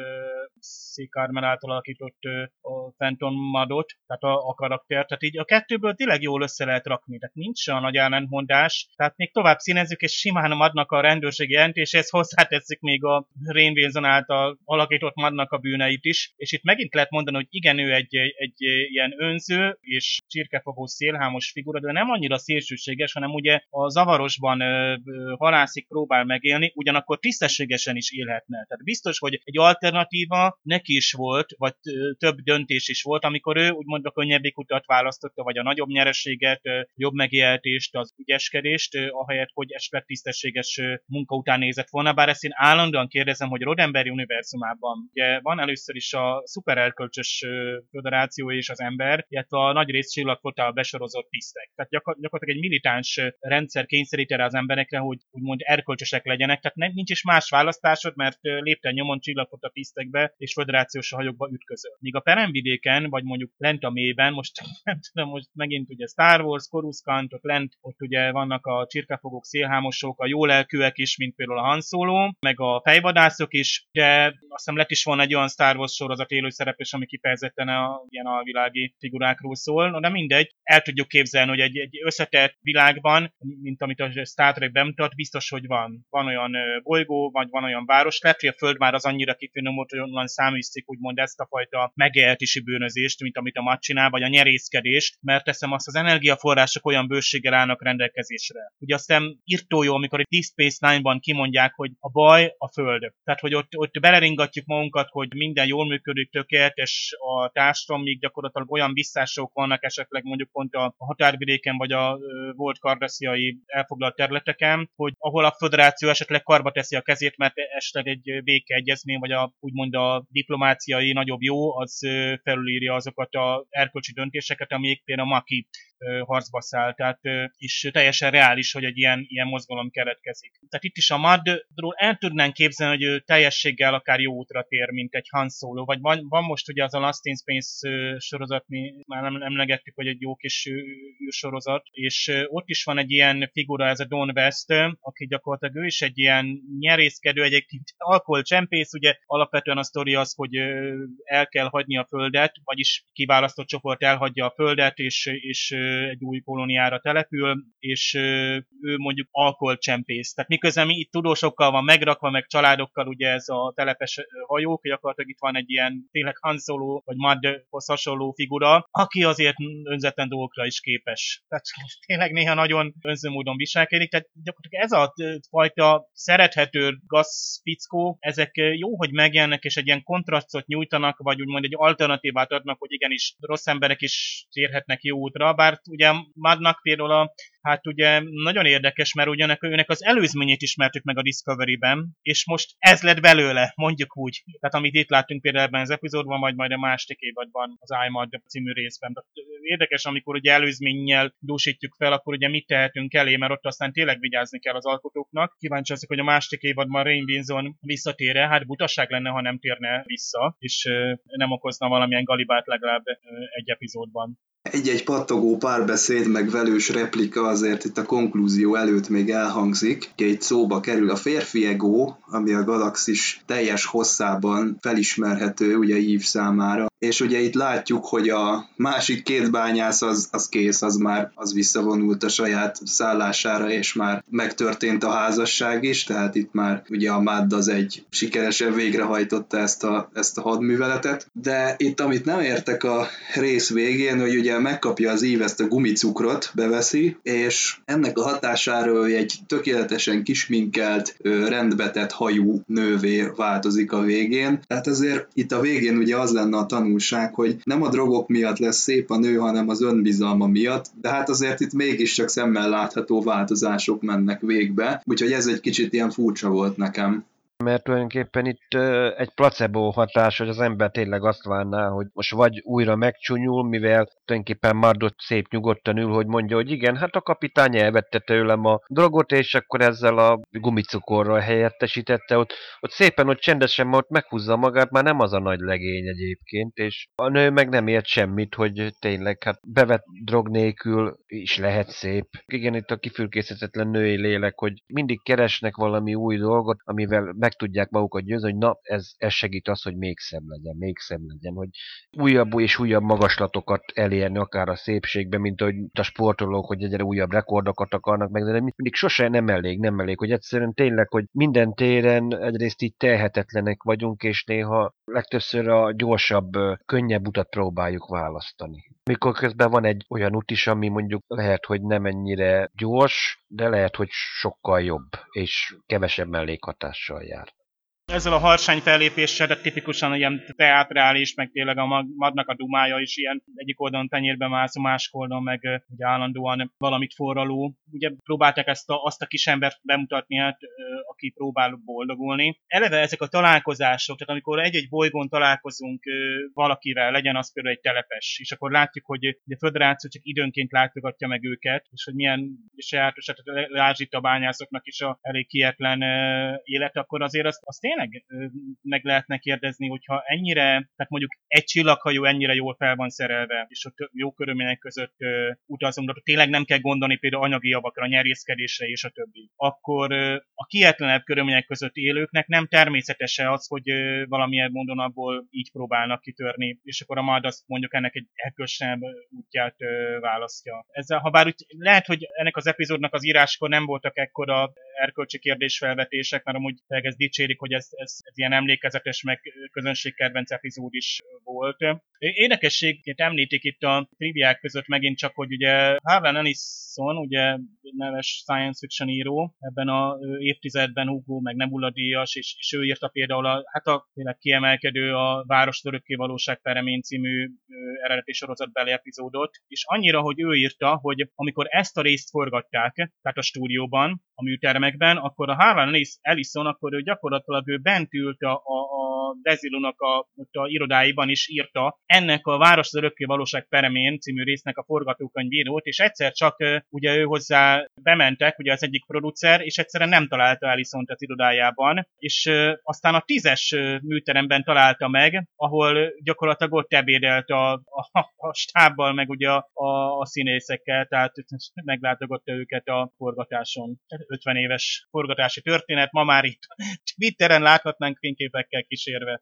C. Carmel által alakított a Phantom Madot, tehát a, a karakter. Tehát így a kettőből tényleg jól össze lehet rakni, tehát nincs a nagy ellentmondás. Tehát még tovább színezzük, és simán a Madnak a rendőrségi jelentéshez hozzátesszük még a Rain Wilson által alakított Madnak a bűneit is. És itt megint lehet mondani, hogy igen, ő egy, egy, egy ilyen önző és csirkefogó szélhámos figura, de nem annyira szélsőséges, hanem ugye a zavarosban ö, ö, halászik, próbál megélni, ugyanakkor tisztességesen is élhetne. Tehát biztos, hogy egy alternatíva neki is volt, vagy több döntés is volt, amikor ő úgymond a könnyebbik utat választotta, vagy a nagyobb nyereséget, jobb megélhetést, az ügyeskedést, ahelyett, hogy esetleg tisztességes munka után nézett volna. Bár ezt én állandóan kérdezem, hogy Roddenberry univerzumában ugye van először is a szupererkölcsös föderáció és az ember, illetve a nagy rész csillagfotál besorozott tisztek. Tehát gyakor- gyakorlatilag egy militáns rendszer kényszerít erre az emberekre, hogy úgymond erkölcsösek legyenek. Tehát nem, nincs is más választásod, mert lépten nyomon csillagfota tisztekbe és föderációs hajókba ütközöl. Míg a peremvidéken, vagy mondjuk lent a mélyben, most (laughs) nem tudom, most megint ugye Star Wars, Coruscant, ott lent, ott ugye vannak a csirkefogók, szélhámosok, a jó lelkűek is, mint például a Han Solo, meg a fejvadászok is, de azt hiszem lett is volna egy olyan Star Wars sorozat élőszereplés, ami kifejezetten a ilyen alvilági figurákról szól. De mindegy, el tudjuk képzelni, hogy egy, egy összetett világban, mint amit a Star Trek bemutat, biztos, hogy van. Van olyan bolygó, vagy van olyan város. Lehet, hogy a Föld már az annyira kifinomult, hogy onnan száműzték úgymond ezt a fajta megélhetési bűnözést, mint amit a mat csinál, vagy a nyerészkedést, mert teszem azt, az energiaforrások olyan bőséggel állnak rendelkezésre. Ugye aztán írtó jó, amikor egy Deep Space Nine-ban kimondják, hogy a baj a Föld. Tehát, hogy ott, ott beleringatjuk magunkat, hogy minden jól működik, tökéletes a társadalom, míg gyakorlatilag olyan visszások vannak esetleg mondjuk pont a határvidéken, vagy a volt kardasziai elfoglalt területeken, hogy ahol a föderáció esetleg karba teszi a kezét, mert esetleg egy békeegyezmény, vagy a, úgymond a diplomáciai nagyobb jó, az felülírja azokat a erkölcsi döntéseket, amik például a Maki harcba száll, tehát is teljesen reális, hogy egy ilyen, ilyen mozgalom keletkezik. Tehát itt is a Madról el tudnánk képzelni, hogy ő teljességgel akár jó útra tér, mint egy Han Solo, vagy van, van most ugye az a Last in Space sorozat, mi már nem emlegettük, hogy egy jó kis sorozat, és ott is van egy ilyen figura, ez a Don West, aki gyakorlatilag ő is egy ilyen nyerészkedő, egyébként alkoholcsempész, ugye alapvetően a sztori az, hogy el kell hagyni a földet, vagyis kiválasztott csoport elhagyja a földet, és, és egy új kolóniára települ, és ő mondjuk alkoholcsempész. Tehát miközben mi itt tudósokkal van megrakva, meg családokkal ugye ez a telepes hajók, gyakorlatilag itt van egy ilyen tényleg Han Solo, vagy Madhoz hasonló figura, aki azért önzetlen dolgokra is képes. Tehát tényleg néha nagyon önző módon viselkedik, tehát gyakorlatilag ez a fajta szerethető gazfickó, ezek jó, hogy megjelennek, és egy ilyen kontrasztot nyújtanak, vagy úgymond egy alternatívát adnak, hogy igenis rossz emberek is térhetnek jó útra, bár ugye Madnak például a hát ugye nagyon érdekes, mert ugyanek őnek az előzményét ismertük meg a Discovery-ben, és most ez lett belőle, mondjuk úgy. Tehát amit itt láttunk például ebben az epizódban, vagy majd a másik évadban, az iMod című részben. Tehát érdekes, amikor ugye előzménnyel dúsítjuk fel, akkor ugye mit tehetünk elé, mert ott aztán tényleg vigyázni kell az alkotóknak. Kíváncsi azok, hogy a másik évadban Rain Winson visszatére, hát butaság lenne, ha nem térne vissza, és nem okozna valamilyen galibát legalább egy epizódban. Egy-egy pattogó párbeszéd, meg velős replika azért itt a konklúzió előtt még elhangzik. Egy szóba kerül a férfi ego, ami a galaxis teljes hosszában felismerhető ugye Eve számára. És ugye itt látjuk, hogy a másik két bányász az, az kész, az már az visszavonult a saját szállására, és már megtörtént a házasság is, tehát itt már ugye a Mad az egy sikeresen végrehajtotta ezt a, ezt a hadműveletet. De itt amit nem értek a rész végén, hogy ugye megkapja az ív ezt a gumicukrot, beveszi, és ennek a hatására egy tökéletesen kisminkelt, rendbetett hajú nővé változik a végén. Tehát azért itt a végén ugye az lenne a tanulság, hogy nem a drogok miatt lesz szép a nő, hanem az önbizalma miatt, de hát azért itt mégiscsak szemmel látható változások mennek végbe, úgyhogy ez egy kicsit ilyen furcsa volt nekem mert tulajdonképpen itt egy placebo hatás, hogy az ember tényleg azt várná, hogy most vagy újra megcsúnyul, mivel tulajdonképpen Mardot szép nyugodtan ül, hogy mondja, hogy igen, hát a kapitány elvette tőlem a drogot, és akkor ezzel a gumicukorral helyettesítette, ott, ott szépen, ott csendesen ott meghúzza magát, már nem az a nagy legény egyébként, és a nő meg nem ért semmit, hogy tényleg, hát bevett drog nélkül is lehet szép. Igen, itt a kifürkészhetetlen női lélek, hogy mindig keresnek valami új dolgot, amivel meg tudják magukat győzni, hogy na, ez, ez segít az, hogy még szebb legyen, még szebb legyen, hogy újabb és újabb magaslatokat elérni, akár a szépségben, mint hogy a sportolók, hogy egyre újabb rekordokat akarnak meg, de mindig sose nem elég, nem elég, hogy egyszerűen tényleg, hogy minden téren egyrészt így tehetetlenek vagyunk, és néha legtöbbször a gyorsabb, könnyebb utat próbáljuk választani. Mikor közben van egy olyan út is, ami mondjuk lehet, hogy nem ennyire gyors, de lehet, hogy sokkal jobb, és kevesebb mellékhatással jár ezzel a harsány fellépéssel, de tipikusan ilyen teátrális, meg tényleg a magnak a dumája is ilyen egyik oldalon tenyérbe mászó, másik oldalon meg ugye állandóan valamit forraló. Ugye próbálták ezt a, azt a kis embert bemutatni, hát, aki próbál boldogulni. Eleve ezek a találkozások, tehát amikor egy-egy bolygón találkozunk valakivel, legyen az például egy telepes, és akkor látjuk, hogy a föderáció csak időnként látogatja meg őket, és hogy milyen sajátos, tehát lásd a bányászoknak is a elég kietlen élet, akkor azért azt, azt tényleg tényleg meg lehetne kérdezni, hogyha ennyire, tehát mondjuk egy csillaghajó ennyire jól fel van szerelve, és ott jó körülmények között utazunk, de tényleg nem kell gondolni például anyagi javakra, nyerészkedésre és a többi. Akkor a kietlenebb körülmények között élőknek nem természetes az, hogy valamilyen módon abból így próbálnak kitörni, és akkor a MAD azt mondjuk ennek egy erkölcsebb útját választja. Ezzel, ha bár úgy lehet, hogy ennek az epizódnak az íráskor nem voltak ekkora erkölcsi kérdésfelvetések, mert amúgy ez dicsérik, hogy ez, ez, ez ilyen emlékezetes, meg közönségkedvenc epizód is volt. Érdekességként említik itt a triviák között megint csak, hogy ugye Harlan Ellison, ugye neves science fiction író, ebben a évtizedben Hugo, meg Nebula és, és ő írta például a, hát a tényleg kiemelkedő a Város Örökké Valóság Peremén című eredeti sorozatbeli epizódot, és annyira, hogy ő írta, hogy amikor ezt a részt forgatták, tehát a stúdióban, a műtermekben, akkor a Harlan Ellison, akkor ő gyakorlatilag ő bent ült a, a, a Desilunak a, a irodáiban is írta ennek a Város az Örökké Valóság Peremén című résznek a forgatókönyvírót, és egyszer csak ugye ő hozzá bementek, ugye az egyik producer, és egyszerűen nem találta ellison az irodájában, és aztán a tízes műteremben találta meg, ahol gyakorlatilag ott ebédelt a, a, a stábbal, meg ugye a, a színészekkel, tehát (laughs) meglátogatta őket a forgatáson. 50 éves forgatási történet, ma már itt Twitteren láthatnánk fényképekkel kísérve.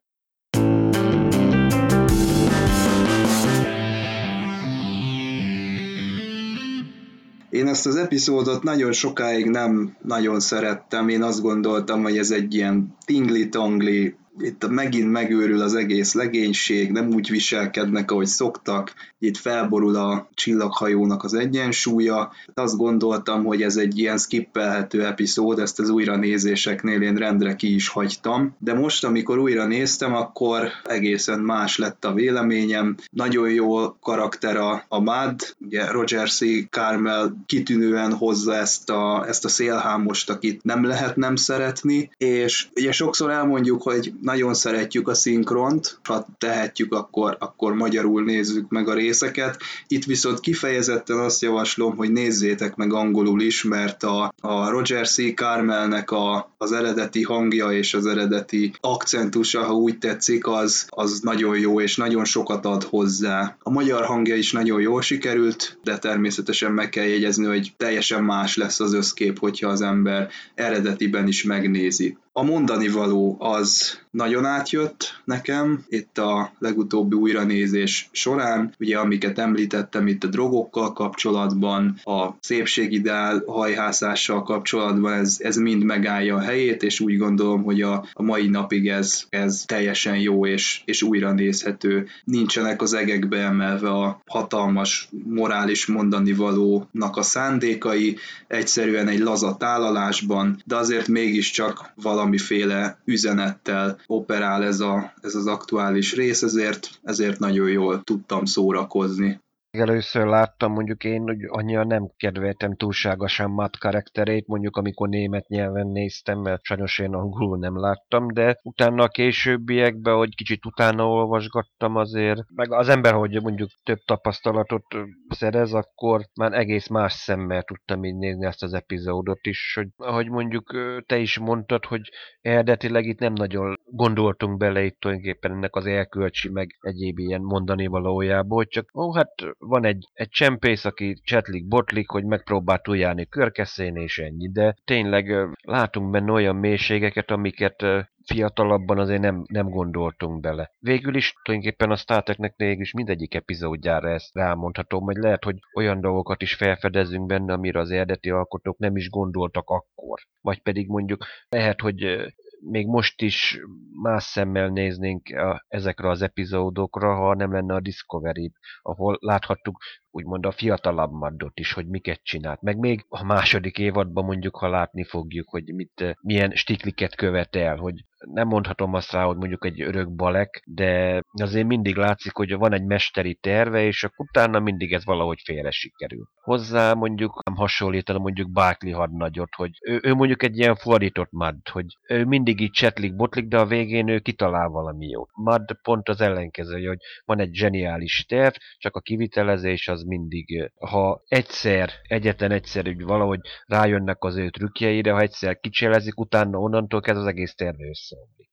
Én ezt az epizódot nagyon sokáig nem nagyon szerettem, én azt gondoltam, hogy ez egy ilyen tingli-tongli itt megint megőrül az egész legénység, nem úgy viselkednek, ahogy szoktak, itt felborul a csillaghajónak az egyensúlya. Azt gondoltam, hogy ez egy ilyen skippelhető epizód, ezt az újra nézéseknél én rendre ki is hagytam, de most, amikor újra néztem, akkor egészen más lett a véleményem. Nagyon jó karakter a, a Mad, ugye Roger C. Carmel kitűnően hozza ezt a, ezt a szélhámost, akit nem lehet nem szeretni, és ugye sokszor elmondjuk, hogy nagyon szeretjük a szinkront, ha tehetjük, akkor, akkor magyarul nézzük meg a részeket. Itt viszont kifejezetten azt javaslom, hogy nézzétek meg angolul is, mert a, a Roger C. Carmelnek a, az eredeti hangja és az eredeti akcentusa, ha úgy tetszik, az, az nagyon jó, és nagyon sokat ad hozzá. A magyar hangja is nagyon jól sikerült, de természetesen meg kell jegyezni, hogy teljesen más lesz az összkép, hogyha az ember eredetiben is megnézi. A mondani való az nagyon átjött nekem itt a legutóbbi újranézés során, ugye amiket említettem itt a drogokkal kapcsolatban, a szépségideál hajhászással kapcsolatban, ez, ez mind megállja a helyét, és úgy gondolom, hogy a, a mai napig ez, ez teljesen jó és, és újra nézhető. Nincsenek az egekbe emelve a hatalmas morális mondani valónak a szándékai, egyszerűen egy laza tálalásban, de azért mégiscsak valamiféle üzenettel operál ez, a, ez az aktuális rész, ezért, ezért nagyon jól tudtam szórakozni először láttam, mondjuk én hogy annyira nem kedveltem túlságosan Matt karakterét, mondjuk amikor német nyelven néztem, mert sajnos én angolul nem láttam, de utána a későbbiekben, hogy kicsit utána olvasgattam azért, meg az ember, hogy mondjuk több tapasztalatot szerez, akkor már egész más szemmel tudtam így nézni ezt az epizódot is, hogy ahogy mondjuk te is mondtad, hogy eredetileg itt nem nagyon gondoltunk bele itt tulajdonképpen ennek az elkölcsi, meg egyéb ilyen mondani valójából, csak ó, hát van egy, egy csempész, aki csetlik, botlik, hogy megpróbál túljárni körkeszén és ennyi, de tényleg látunk benne olyan mélységeket, amiket fiatalabban azért nem, nem gondoltunk bele. Végül is tulajdonképpen a Star Treknek is mindegyik epizódjára ezt rámondhatom, hogy lehet, hogy olyan dolgokat is felfedezünk benne, amire az eredeti alkotók nem is gondoltak akkor. Vagy pedig mondjuk lehet, hogy még most is más szemmel néznénk a, ezekre az epizódokra, ha nem lenne a Discovery, ahol láthattuk úgymond a fiatalabb Maddot is, hogy miket csinált. Meg még a második évadban mondjuk, ha látni fogjuk, hogy mit, milyen stikliket követel, hogy nem mondhatom azt rá, hogy mondjuk egy örök balek, de azért mindig látszik, hogy van egy mesteri terve, és akkor utána mindig ez valahogy félre sikerül. Hozzá mondjuk nem hasonlítanom mondjuk Barkley hadnagyot, hogy ő, ő mondjuk egy ilyen fordított Mad, hogy ő mindig így csetlik, botlik, de a végén ő kitalál valami jót. Mad pont az ellenkező, hogy van egy zseniális terv, csak a kivitelezés az mindig, ha egyszer, egyetlen egyszer úgy valahogy rájönnek az ő trükkjeire, ha egyszer kicselezik, utána onnantól kezd az egész terve összeomlik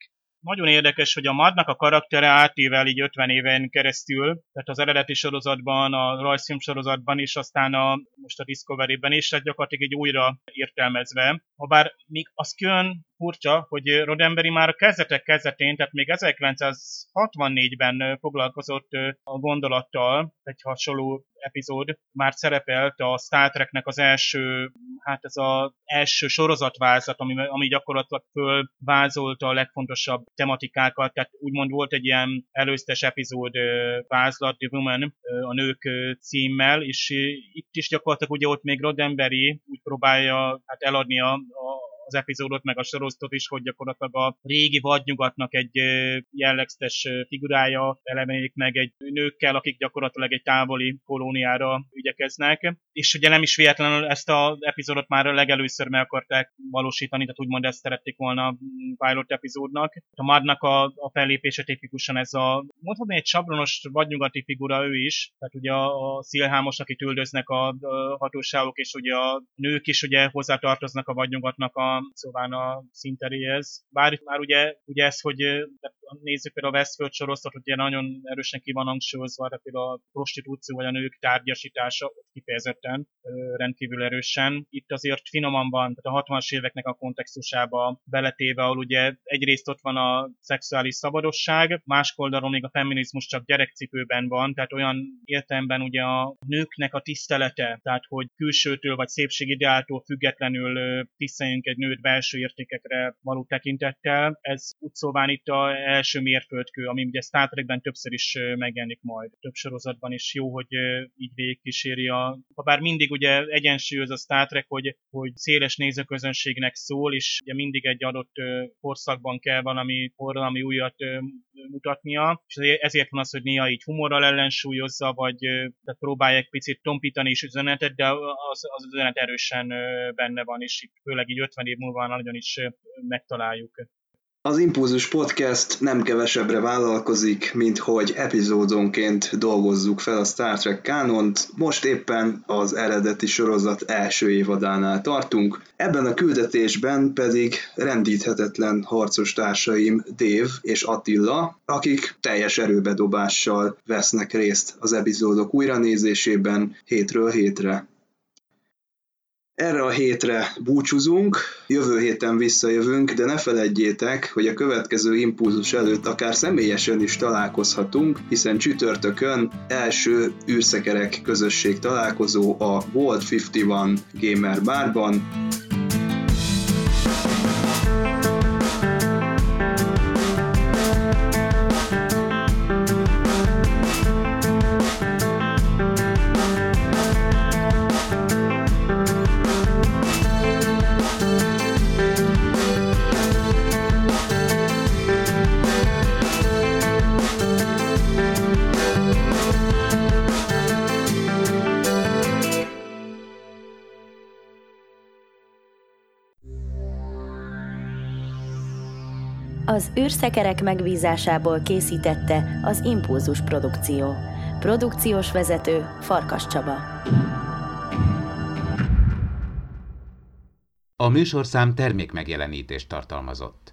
nagyon érdekes, hogy a Madnak a karaktere átível így 50 éven keresztül, tehát az eredeti sorozatban, a rajzfilm sorozatban is, aztán a, most a Discovery-ben is, tehát gyakorlatilag egy újra értelmezve. Habár még az külön furcsa, hogy Rodemberi már a kezdetek kezdetén, tehát még 1964-ben foglalkozott a gondolattal, egy hasonló epizód már szerepelt a Star Treknek az első, hát ez az első sorozatvázat, ami, ami gyakorlatilag fölvázolta a legfontosabb tematikákat, tehát úgymond volt egy ilyen előztes epizód vázlat, The Woman, a nők címmel, és itt is gyakorlatilag ugye ott még Roddenberry úgy próbálja hát eladni a, a az epizódot, meg a sorozatot is, hogy gyakorlatilag a régi vadnyugatnak egy jellegzetes figurája elemeik meg egy nőkkel, akik gyakorlatilag egy távoli kolóniára ügyekeznek. És ugye nem is véletlenül ezt az epizódot már legelőször meg akarták valósítani, tehát úgymond ezt szerették volna pilot epizódnak. A Madnak a, a fellépése tipikusan ez a, mondhatni egy sabronos vadnyugati figura ő is, tehát ugye a, a szilhámos, akit üldöznek a, a hatóságok, és ugye a nők is ugye hozzátartoznak a vadnyugatnak a szóval a szinteréhez. Bár már ugye, ugye ez, hogy nézzük például a Westworld sorosztot, ugye nagyon erősen ki van hangsúlyozva, de például a prostitúció vagy a nők tárgyasítása ott kifejezetten rendkívül erősen. Itt azért finoman van, tehát a 60-as éveknek a kontextusába beletéve, ahol ugye egyrészt ott van a szexuális szabadosság, más oldalon még a feminizmus csak gyerekcipőben van, tehát olyan értelemben ugye a nőknek a tisztelete, tehát hogy külsőtől vagy szépségideáltól függetlenül tiszteljünk egy nőt belső értékekre való tekintettel. Ez úgy szóván itt a első mérföldkő, ami ugye Star Trekben többször is megjelenik majd, több sorozatban is jó, hogy így végigkíséri a... Bár mindig ugye egyensúlyoz a Star Trek, hogy, hogy széles nézőközönségnek szól, és ugye mindig egy adott korszakban kell valami, valami újat mutatnia, és ezért van az, hogy néha így humorral ellensúlyozza, vagy tehát próbálják picit tompítani is üzenetet, de az, az üzenet erősen benne van, és itt főleg így 50 év múlva nagyon is megtaláljuk. Az Impulzus Podcast nem kevesebbre vállalkozik, mint hogy epizódonként dolgozzuk fel a Star Trek kánont. Most éppen az eredeti sorozat első évadánál tartunk. Ebben a küldetésben pedig rendíthetetlen harcos társaim Dév és Attila, akik teljes erőbedobással vesznek részt az epizódok újranézésében hétről hétre. Erre a hétre búcsúzunk, jövő héten visszajövünk, de ne feledjétek, hogy a következő impulzus előtt akár személyesen is találkozhatunk, hiszen csütörtökön első űrszekerek közösség találkozó a World 51 Gamer Barban. Az űrszekerek megbízásából készítette az Impulzus Produkció. Produkciós vezető Farkas Csaba. A műsorszám termék megjelenítést tartalmazott.